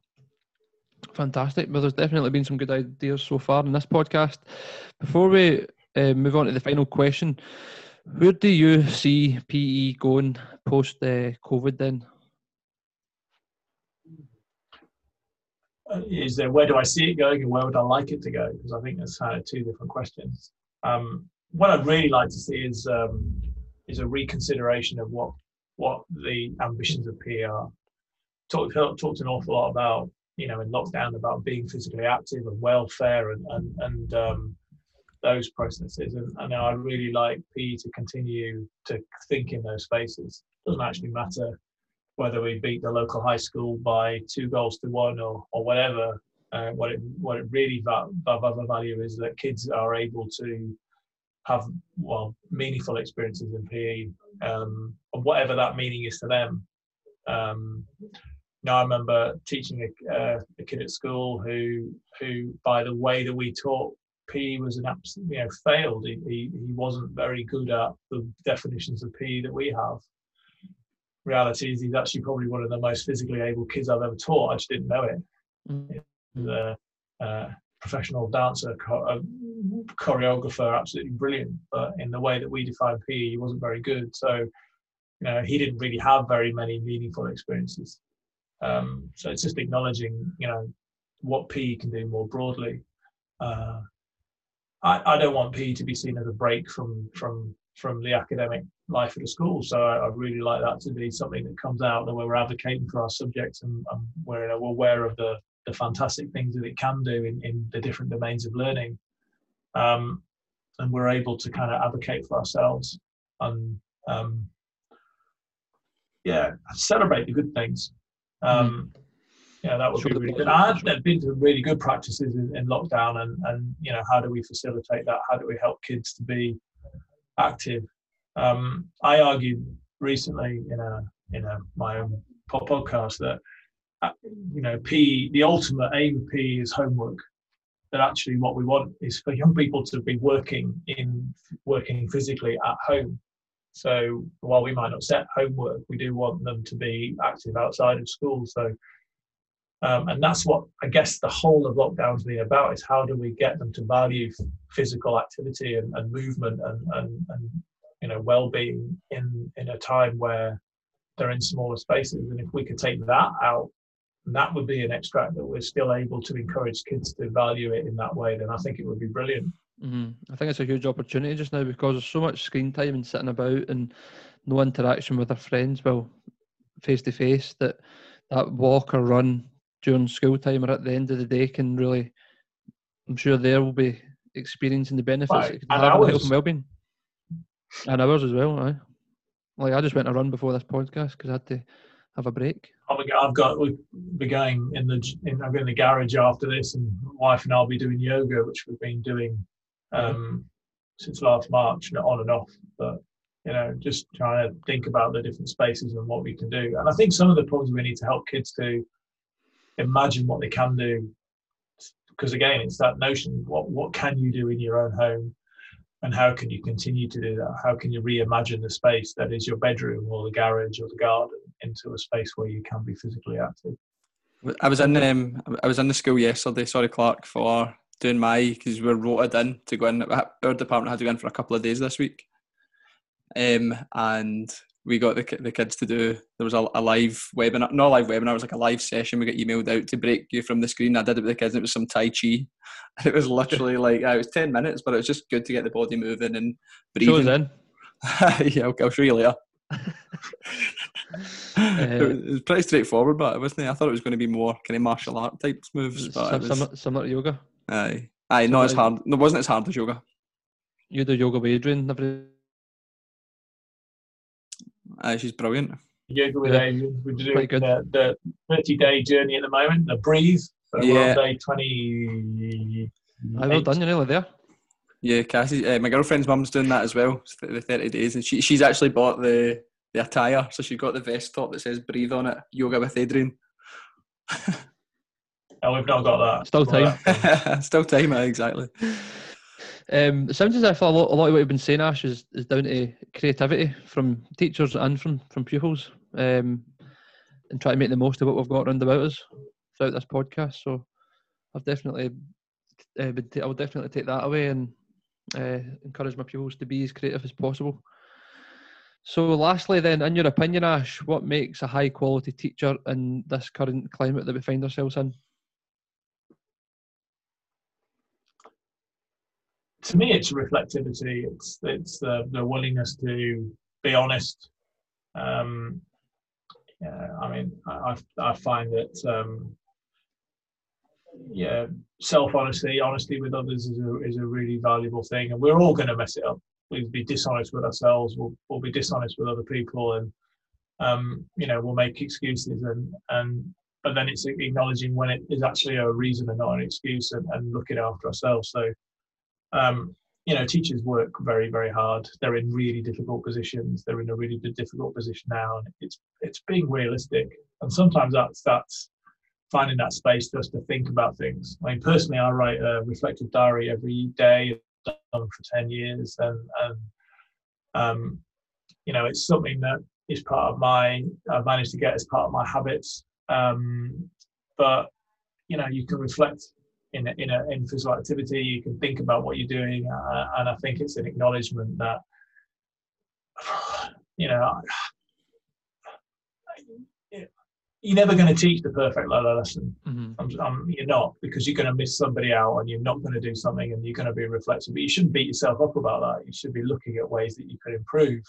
Fantastic. Well, there's definitely been some good ideas so far in this podcast. Before we uh, move on to the final question, where do you see PE going post uh, COVID then? Uh, is there where do I see it going and where would I like it to go? Because I think that's kind of two different questions. Um, what I'd really like to see is um, is a reconsideration of what what the ambitions of are. Talked talked an awful lot about you know in lockdown about being physically active and welfare and and, and um, those processes and, and I really like PE to continue to think in those spaces. Doesn't actually matter whether we beat the local high school by two goals to one or or whatever. Uh, what it what it really va- va- value is that kids are able to have well meaningful experiences in PE, um, whatever that meaning is to them. Um, now I remember teaching a, uh, a, kid at school who who by the way that we taught PE was an absolute you know failed. He, he, he wasn't very good at the definitions of PE that we have. Reality is he's actually probably one of the most physically able kids I've ever taught. I just didn't know it. Mm-hmm. The, uh, professional dancer, choreographer, absolutely brilliant. But in the way that we define PE, he wasn't very good. So, you know, he didn't really have very many meaningful experiences. Um, so it's just acknowledging, you know, what PE can do more broadly. Uh, I, I don't want PE to be seen as a break from from from the academic life of the school. So I, I, really like that to be something that comes out that we're advocating for our subjects and, and we're, you know, we're aware of the the fantastic things that it can do in, in the different domains of learning. Um, and we're able to kind of advocate for ourselves and um, yeah, celebrate the good things. Um, mm. Yeah, that would be really good. I've been to really good practices in, in, lockdown, and and you know how do we facilitate that? How do we help kids to be active? Um, I argued recently in a in a my own podcast that uh, you know P the ultimate aim of P is homework. That actually what we want is for young people to be working in working physically at home. So while we might not set homework, we do want them to be active outside of school. So um, and that's what I guess the whole of lockdown's been about is how do we get them to value physical activity and, and movement and, and, and you know well-being in in a time where they're in smaller spaces and if we could take that out that would be an extract that we're still able to encourage kids to value it in that way then i think it would be brilliant mm-hmm. i think it's a huge opportunity just now because there's so much screen time and sitting about and no interaction with their friends well face to face that that walk or run during school time or at the end of the day can really i'm sure there will be experiencing the benefits right. it can have health and well-being and ours as well aye. like i just went a run before this podcast because i had to have a break. I've got we'll be going in the in, i'm in the garage after this and my wife and i'll be doing yoga which we've been doing um, since last march on and off. But you know just trying to think about the different spaces and what we can do. And i think some of the problems we need to help kids to imagine what they can do because again it's that notion what what can you do in your own home? And how can you continue to do that? How can you reimagine the space that is your bedroom or the garage or the garden into a space where you can be physically active. I was in um, i was in the school yesterday sorry clark for doing my because we were rotated in to go in. Our department had to go in for a couple of days this week. Um, and we got the, the kids to do there was a, a live webinar not a live webinar it was like a live session. We got emailed out to break you from the screen. I did it with the kids and it was some tai chi. <laughs> It was literally like uh, it was 10 minutes but it was just good to get the body moving and breathing. in. <laughs> yeah I'll, I'll show you later <laughs> uh, it was pretty straightforward but it wasn't it? I thought it was going to be more kind of martial art type moves but some, was, similar, similar to yoga aye aye not as hard it wasn't as hard as yoga you do yoga with Adriene every uh, she's brilliant. Yoga with yeah. Adriene. We're doing the, the 30 day journey at the moment, the breathe. So yeah. day 20. I well done, you're nearly there. Yeah, Cassie, uh, my girlfriend's mum's doing that as well, the 30 days. And she, she's actually bought the, the attire. So she's got the vest top that says breathe on it, yoga with Adriene. oh, we've not got that. Still time. <laughs> Still time, exactly. Um, it sounds as if a lot, a lot of what you've been saying, Ash, is, is down to creativity from teachers and from, from pupils um, and try to make the most of what we've got around about us throughout this podcast. So I've definitely, uh, t- I will definitely take that away and uh, encourage my pupils to be as creative as possible. So, lastly, then, in your opinion, Ash, what makes a high quality teacher in this current climate that we find ourselves in? to me, it's reflectivity. It's it's the, the willingness to be honest. Um, yeah, I mean, I I find that um, yeah, self honesty, honesty with others is a is a really valuable thing, and we're all going to mess it up. We'll be dishonest with ourselves. We'll we'll be dishonest with other people, and um, you know, we'll make excuses and and but then it's acknowledging when it is actually a reason and not an excuse, and, and looking after ourselves. So um, you know, teachers work very, very hard. They're in really difficult positions. They're in a really difficult position now, and it's it's being realistic. And sometimes that's that's finding that space just to think about things. I mean, personally, I write a reflective diary every day. For ten years, and and um, you know, it's something that is part of my I've managed to get as part of my habits. Um, but you know, you can reflect in in a in physical activity. You can think about what you're doing, uh, and I think it's an acknowledgement that <sighs> you know you're never going to teach the perfect lesson. Mm-hmm. I'm, I'm, you're not because you're going to miss somebody out, and you're not going to do something, and you're going to be reflective. But you shouldn't beat yourself up about that. You should be looking at ways that you could improve.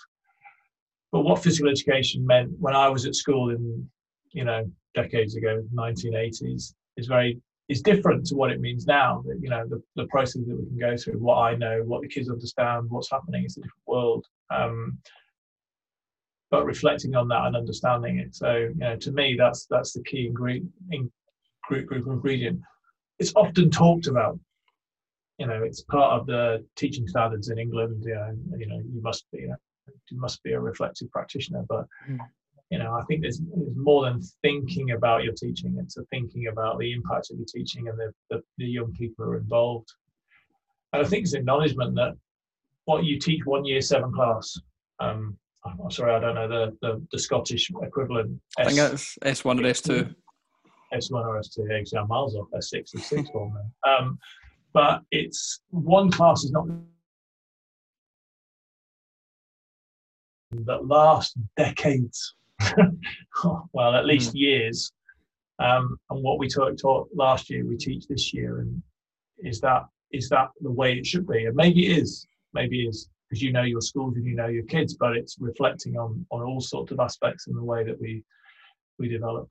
But what physical education meant when I was at school in, you know, decades ago, 1980s, is very is different to what it means now. That you know the, the process that we can go through, what I know, what the kids understand, what's happening. It's a different world. Um, but reflecting on that and understanding it. So you know, to me, that's that's the key ingredient. In, group, group ingredient. It's often talked about. You know, it's part of the teaching standards in England. You know, you know, you must be, you, you must be a reflective practitioner. But mm. you know, I think there's, there's more than thinking about your teaching. It's a thinking about the impact of your teaching and the, the, the young people who are involved. And I think it's acknowledgement that what you teach one year seven class. Um, I'm sorry, I don't know the, the, the Scottish equivalent. I think it's S1 or S2. S1 or S2, yeah, I'm miles off. S6 or 6 form. Um, but it's one class is not that last decades, <laughs> well, at least mm. years. Um, and what we taught, taught last year, we teach this year, and is that is that the way it should be? And maybe it is, maybe it is because you know your schools and you know your kids, but it's reflecting on on all sorts of aspects in the way that we we develop.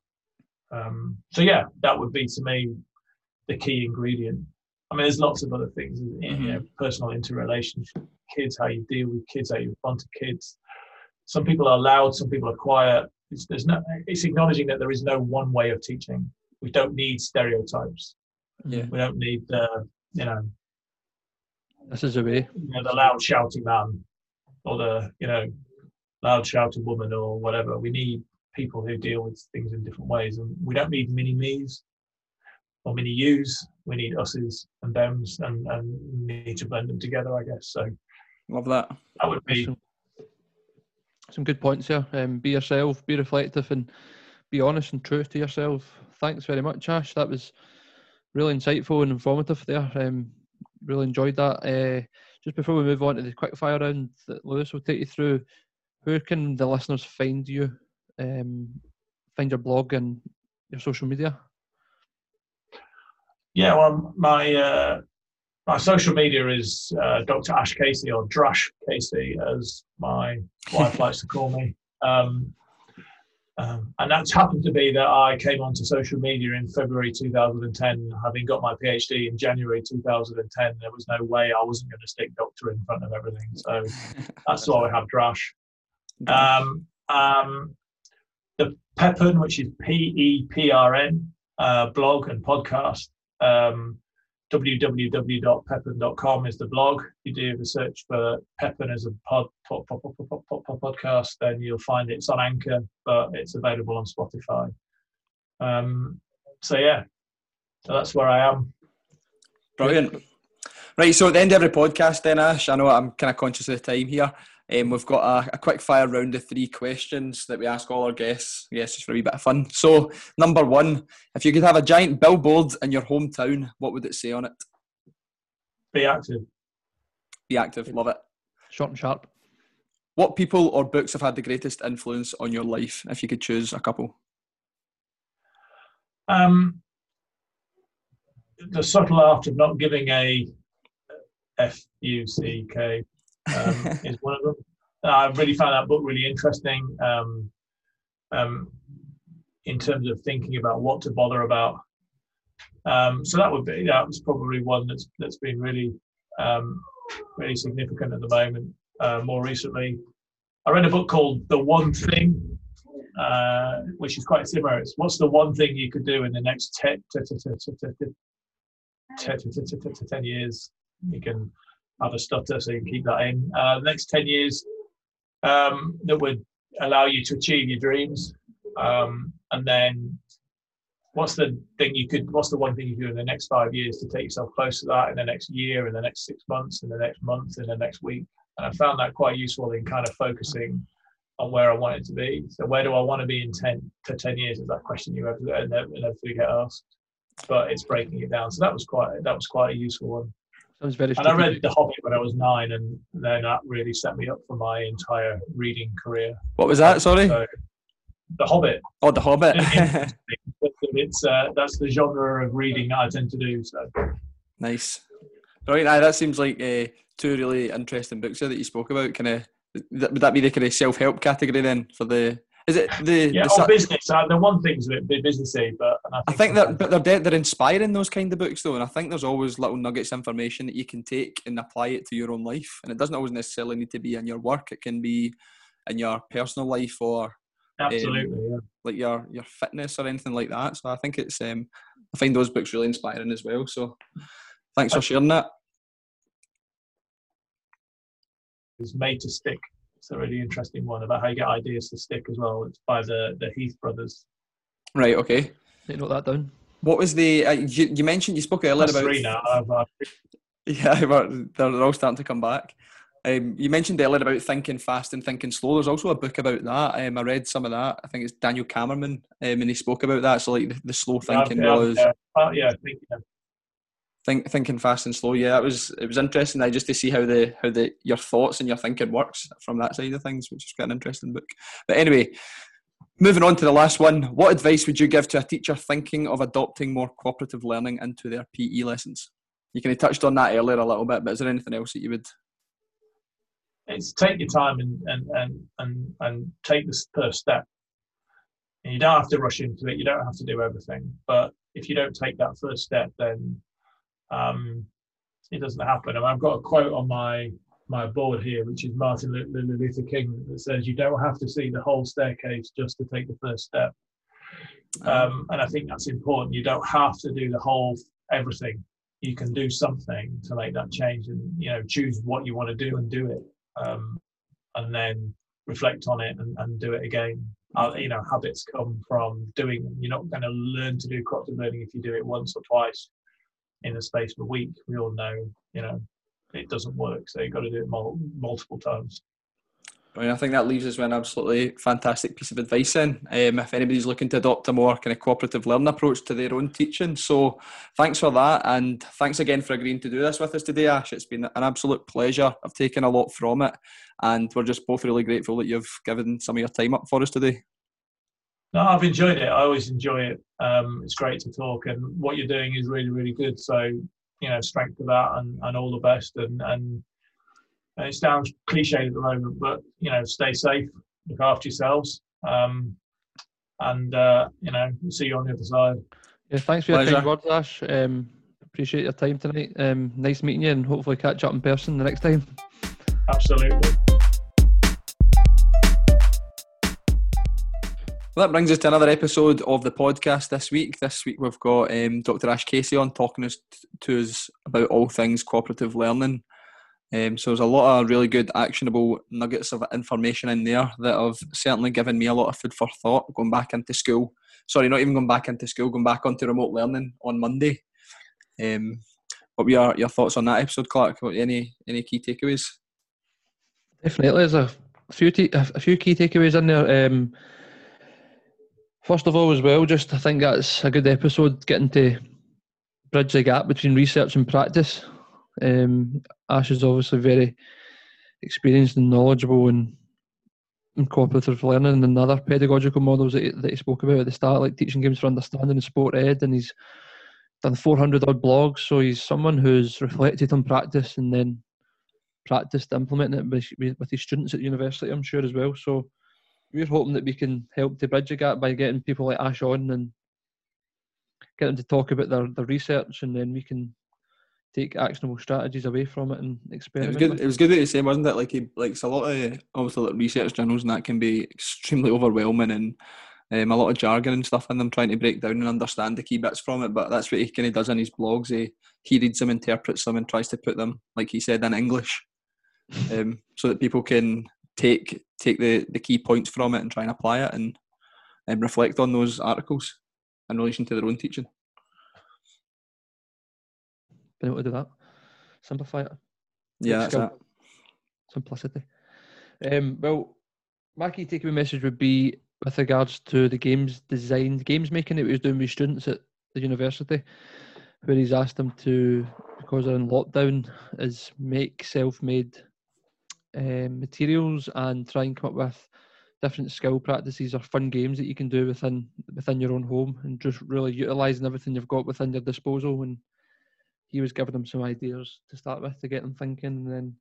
Um, so yeah, that would be to me the key ingredient. I mean, there's lots of other things, mm-hmm. you know, personal interrelationship, kids, how you deal with kids, how you respond to kids. Some people are loud, some people are quiet. It's, there's no, it's acknowledging that there is no one way of teaching. We don't need stereotypes. Yeah. We don't need, uh, you know, this is a way. You know, the loud shouting man or the, you know, loud shouting woman or whatever. We need people who deal with things in different ways. And we don't need mini me's or mini yous. We need us's and them's and, and we need to blend them together, I guess. So love that. That would be some, some good points here. Um, be yourself, be reflective and be honest and true to yourself. Thanks very much, Ash. That was really insightful and informative there. Um, really enjoyed that. Uh, just before we move on to the quick fire round that Lewis will take you through, where can the listeners find you um, find your blog and your social media? Yeah, well, my uh, my social media is uh, Dr. Ash Casey or Drash Casey, as my <laughs> wife likes to call me. Um, um, and that's happened to be that I came onto social media in February 2010, having got my PhD in January 2010. There was no way I wasn't going to stick doctor in front of everything. So <laughs> that's why I have Drash. Um, um, the PEPRN, which is P E P R N, uh, blog and podcast. Um, www.peprn.com is the blog. You do a search for PEPRN as a pod, pod, pod, podcast, then you'll find it. it's on Anchor, but it's available on Spotify. Um, so yeah, so that's where I am. Brilliant. Right, so at the end of every podcast, then Ash, I know I'm kind of conscious of the time here. Um, we've got a, a, quick fire round of three questions that we ask all our guests. Yes, just for a wee bit of fun. So, number one, if you could have a giant billboard in your hometown, what would it say on it? Be active. Be active. Love it. Short and sharp. What people or books have had the greatest influence on your life? If you could choose a couple. Um, the subtle art of not giving a F U C K um, is one of them. I really found that book really interesting um, um, in terms of thinking about what to bother about. Um, so that would be that was probably one that's that's been really um, really significant at the moment. Uh, more recently, I read a book called The One Thing, uh, which is quite similar. It's what's the one thing you could do in the next 10, 10 years? You can have a stutter so you can keep that in. Uh, the next 10 years um, that would allow you to achieve your dreams. Um, and then what's the thing you could, what's the one thing you do in the next five years to take yourself close to that in the next year, in the next six months, in the next month, in the next week? And I found that quite useful in kind of focusing on where I want it to be. So where do I want to be in 10 to 10 years is that question you ever, inevitably get asked. But it's breaking it down. So that was quite that was quite a useful one. Sounds very. And I read The Hobbit when I was nine, and then that really set me up for my entire reading career. What was that? Sorry. So, the Hobbit. Oh, The Hobbit. <laughs> <laughs> it's uh, that's the genre of reading that I tend to do. So nice. Right, now that seems like uh, two really interesting books there that you spoke about. Kind of would that be the kind of self help category then for the is it the yeah? The, or business. Uh, the one thing's a bit businessy, but I think, I think that but they're they're inspiring those kind of books though, and I think there's always little nuggets of information that you can take and apply it to your own life, and it doesn't always necessarily need to be in your work. It can be in your personal life or absolutely um, yeah. like your your fitness or anything like that. So I think it's um I find those books really inspiring as well. So thanks for sharing that. It's made to stick. It's a really interesting one about how you get ideas to stick as well. It's by the the Heath brothers. Right. Okay. Take note that down. What was the? Uh, you, you mentioned you spoke earlier That's about. three now. I've, uh, <laughs> Yeah, <laughs> they're, they're all starting to come back. Um, you mentioned earlier about thinking fast and thinking slow. There's also a book about that. Um, I read some of that. I think it's Daniel Kahneman, um, and he spoke about that. So like the, the slow thinking yeah, was yeah, uh, yeah, thinking of- think, thinking fast and slow. Yeah, that was it was interesting. I just to see how the how the your thoughts and your thinking works from that side of things, which is quite an interesting book. But anyway, moving on to the last one. What advice would you give to a teacher thinking of adopting more cooperative learning into their PE lessons? You kind of touched on that earlier a little bit, but is there anything else that you would? it's take your time and and and and, and take this first step. And you don't have to rush into it. You don't have to do everything. But if you don't take that first step, then um, it doesn't happen. And I've got a quote on my my board here, which is Martin Lu- Lu- Luther King, that says, "You don't have to see the whole staircase just to take the first step." Um, and I think that's important. You don't have to do the whole everything. You can do something to make that change, and you know, choose what you want to do and do it um, and then reflect on it and, and do it again. Uh, you know, habits come from doing. You're not going to learn to do cooperative learning if you do it once or twice in the space of a week. We all know, you know, it doesn't work. So you've got to do it mul- multiple times. I mean, I think that leaves us with an absolutely fantastic piece of advice in. Um, if anybody's looking to adopt a more kind of cooperative learning approach to their own teaching. So thanks for that. And thanks again for agreeing to do this with us today, Ash. It's been an absolute pleasure. I've taken a lot from it. And we're just both really grateful that you've given some of your time up for us today. No, I've enjoyed it. I always enjoy it. Um, it's great to talk, and what you're doing is really, really good. So, you know, strength to that, and, and all the best. And and and it sounds cliched at the moment, but you know, stay safe, look after yourselves, um, and uh, you know, we'll see you on the other side. Yeah, thanks for your Pleasure. kind words, Ash. Um, appreciate your time tonight. Um, nice meeting you, and hopefully catch up in person the next time. Absolutely. Well, that brings us to another episode of the podcast this week. This week we've got um, Dr. Ash Casey on talking us to us about all things cooperative learning. Um, so there's a lot of really good actionable nuggets of information in there that have certainly given me a lot of food for thought going back into school. Sorry, not even going back into school, going back onto remote learning on Monday. Um, what were your, your thoughts on that episode, Clark? What, any any key takeaways? Definitely, there's a few t- a few key takeaways in there. Um, first of all, as well, just I think that's a good episode getting to bridge the gap between research and practice. Um, Ash is obviously very experienced and knowledgeable in, in cooperative learning and other pedagogical models that he, that he spoke about at the start, like teaching games for understanding and sport ed, and he's done 400 odd blogs. So he's someone who's reflected on practice and then practiced implementing it with, with with his students at university, I'm sure as well. So we're hoping that we can help to bridge the gap by getting people like Ash on and get them to talk about their, their research, and then we can take actionable strategies away from it and experiment. It was good. It was good what you said, wasn't it? Like, he, like it's a lot of obviously like research journals and that can be extremely overwhelming and um, a lot of jargon and stuff in them, trying to break down and understand the key bits from it. But that's what he kind of does in his blogs. He he reads them, interprets them, and tries to put them, like he said, in English, <laughs> um, so that people can take take the the key points from it and try and apply it and and reflect on those articles in relation to their own teaching. Been able to do that. Simplify it. Yeah, that's it. simplicity. Um, well, my key takeaway message would be with regards to the games design, games making that he was doing with students at the university, where he's asked them to, because they're in lockdown, is make self-made um, materials and try and come up with different skill practices or fun games that you can do within within your own home and just really utilising everything you've got within your disposal. And he was giving them some ideas to start with to get them thinking, and then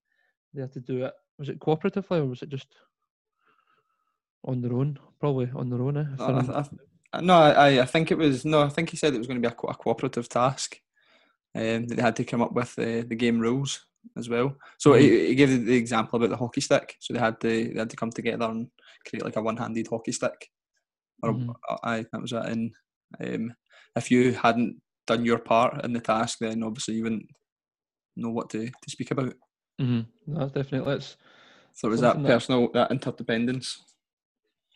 they had to do it. Was it cooperatively or was it just on their own? Probably on their own. Eh? I, I, I, no, I, I think it was no. I think he said it was going to be a, co- a cooperative task. Um, that they had to come up with uh, the game rules as well. So he, he gave the, example about the hockey stick. So they had to they had to come together and create like a one-handed hockey stick. Or Mhm. I that was it. And um, if you hadn't done your part in the task, then obviously you wouldn't know what to, to speak about. Mhm. That's definitely that's So was that Something that- personal, that interdependence?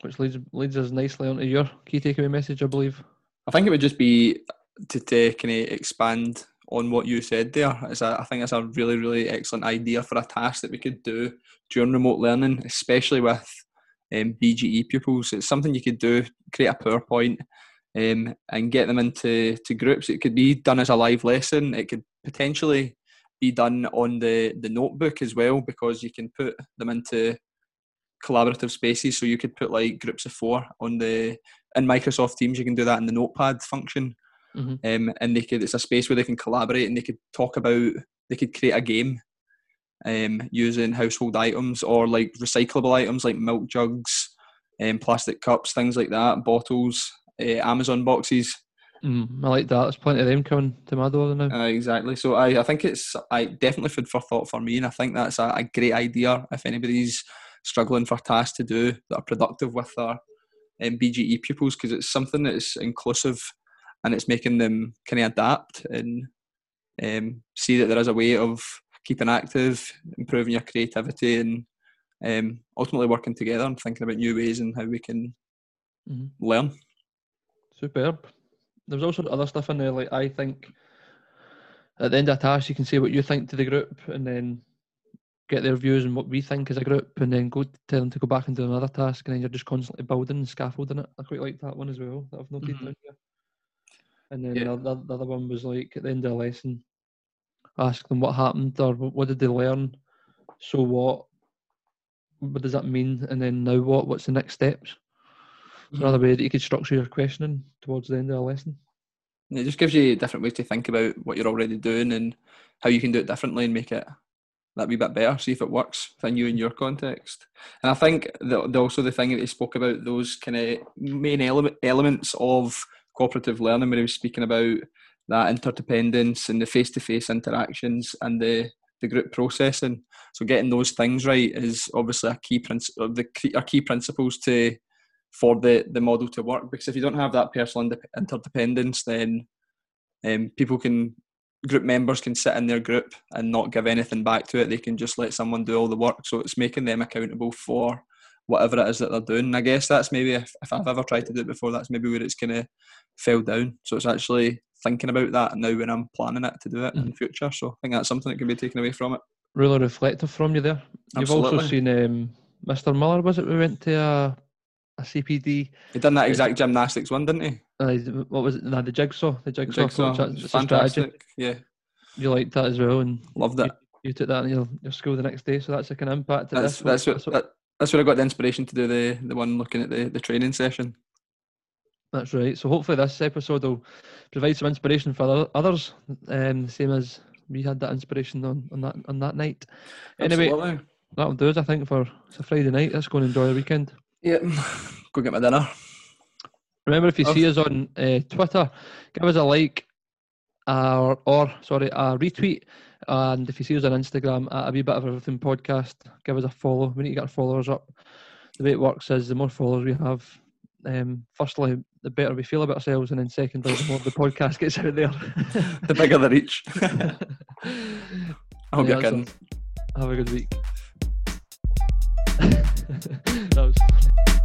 which leads leads us nicely onto your key takeaway message, I believe. I think it would just be to, to kind of expand on what you said there. It's a, I think it's a really, really excellent idea for a task that we could do during remote learning, especially with um, BGE pupils. It's something you could do, create a PowerPoint um, and get them into to groups. It could be done as a live lesson. It could potentially be done on the, the notebook as well because you can put them into collaborative spaces. So you could put like groups of four on the in Microsoft Teams. You can do that in the Notepad function, Mhm. um, and they could. It's a space where they can collaborate and they could talk about. They could create a game, um, using household items or like recyclable items like milk jugs, um, plastic cups, things like that, bottles, uh, Amazon boxes. Mm, I like that. There's plenty of them coming to my door now. Uh, exactly. So I, I think it's I definitely food for thought for me, and I think that's a, a great idea if anybody's struggling for tasks to do that are productive with their um, BGE pupils because it's something that's inclusive and it's making them kind of adapt and um, see that there is a way of keeping active, improving your creativity, and um, ultimately working together and thinking about new ways and how we can Mhm. learn. Superb. There's also other stuff in there, like I think at the end of a task, you can say what you think to the group and then get their views and what we think as a group and then go tell them to go back and do another task and then you're just constantly building and scaffolding it. I quite like that one as well that I've noted Mhm. down here. And then Yeah. the, the, the other one was like at the end of the lesson, ask them what happened or what did they learn, so what, what does that mean, and then now what, what's the next steps? Another way that you could structure your questioning towards the end of a lesson. It just gives you different ways to think about what you're already doing and how you can do it differently and make it that wee bit better. See if it works within you in your context. And I think the, the also the thing that he spoke about those kind of main element, elements of cooperative learning where he was speaking about that interdependence and the face-to-face interactions and the the group processing. So getting those things right is obviously a key principle. Are key principles to for the the model to work. Because if you don't have that personal interdependence, then um, people can group members can sit in their group and not give anything back to it. They can just let someone do all the work. So it's making them accountable for whatever it is that they're doing. And I guess that's maybe if, if I've ever tried to do it before, that's maybe where it's kind of fell down. So it's actually thinking about that now when I'm planning it to do it in the future. So I think that's something that can be taken away from it. Really reflective from you there. You've also seen um, Mr. Muller, was it? We went to a, a CPD. He done that exact gymnastics one, didn't he? Uh, what was it? No, the jigsaw. The jigsaw. Jigsaw, coach, it's it's strategy. fantastic. Yeah, You liked that as well, and loved it. you took that in your, your school the next day. So that's a kind of impact. That's this that's what, that, that's where I got the inspiration to do the the one looking at the the training session. That's right. So hopefully this episode will provide some inspiration for other- others, um, same as we had that inspiration on, on that on that night. Anyway, Absolutely. that'll do us, I think, for it's a Friday night. Let's go and enjoy the weekend. Yeah, go get my dinner. Remember, if you see us on uh, Twitter, give us a like, or, or sorry, a retweet. And if you see us on Instagram at a wee bit of everything podcast, give us a follow. We need to get our followers up. The way it works is the more followers we have, um, firstly, the better we feel about ourselves, and then secondly, the more the podcast <laughs> gets out there. The bigger the reach. <laughs> I hope Yeah, you're kidding. Have a good week. <laughs> that was funny.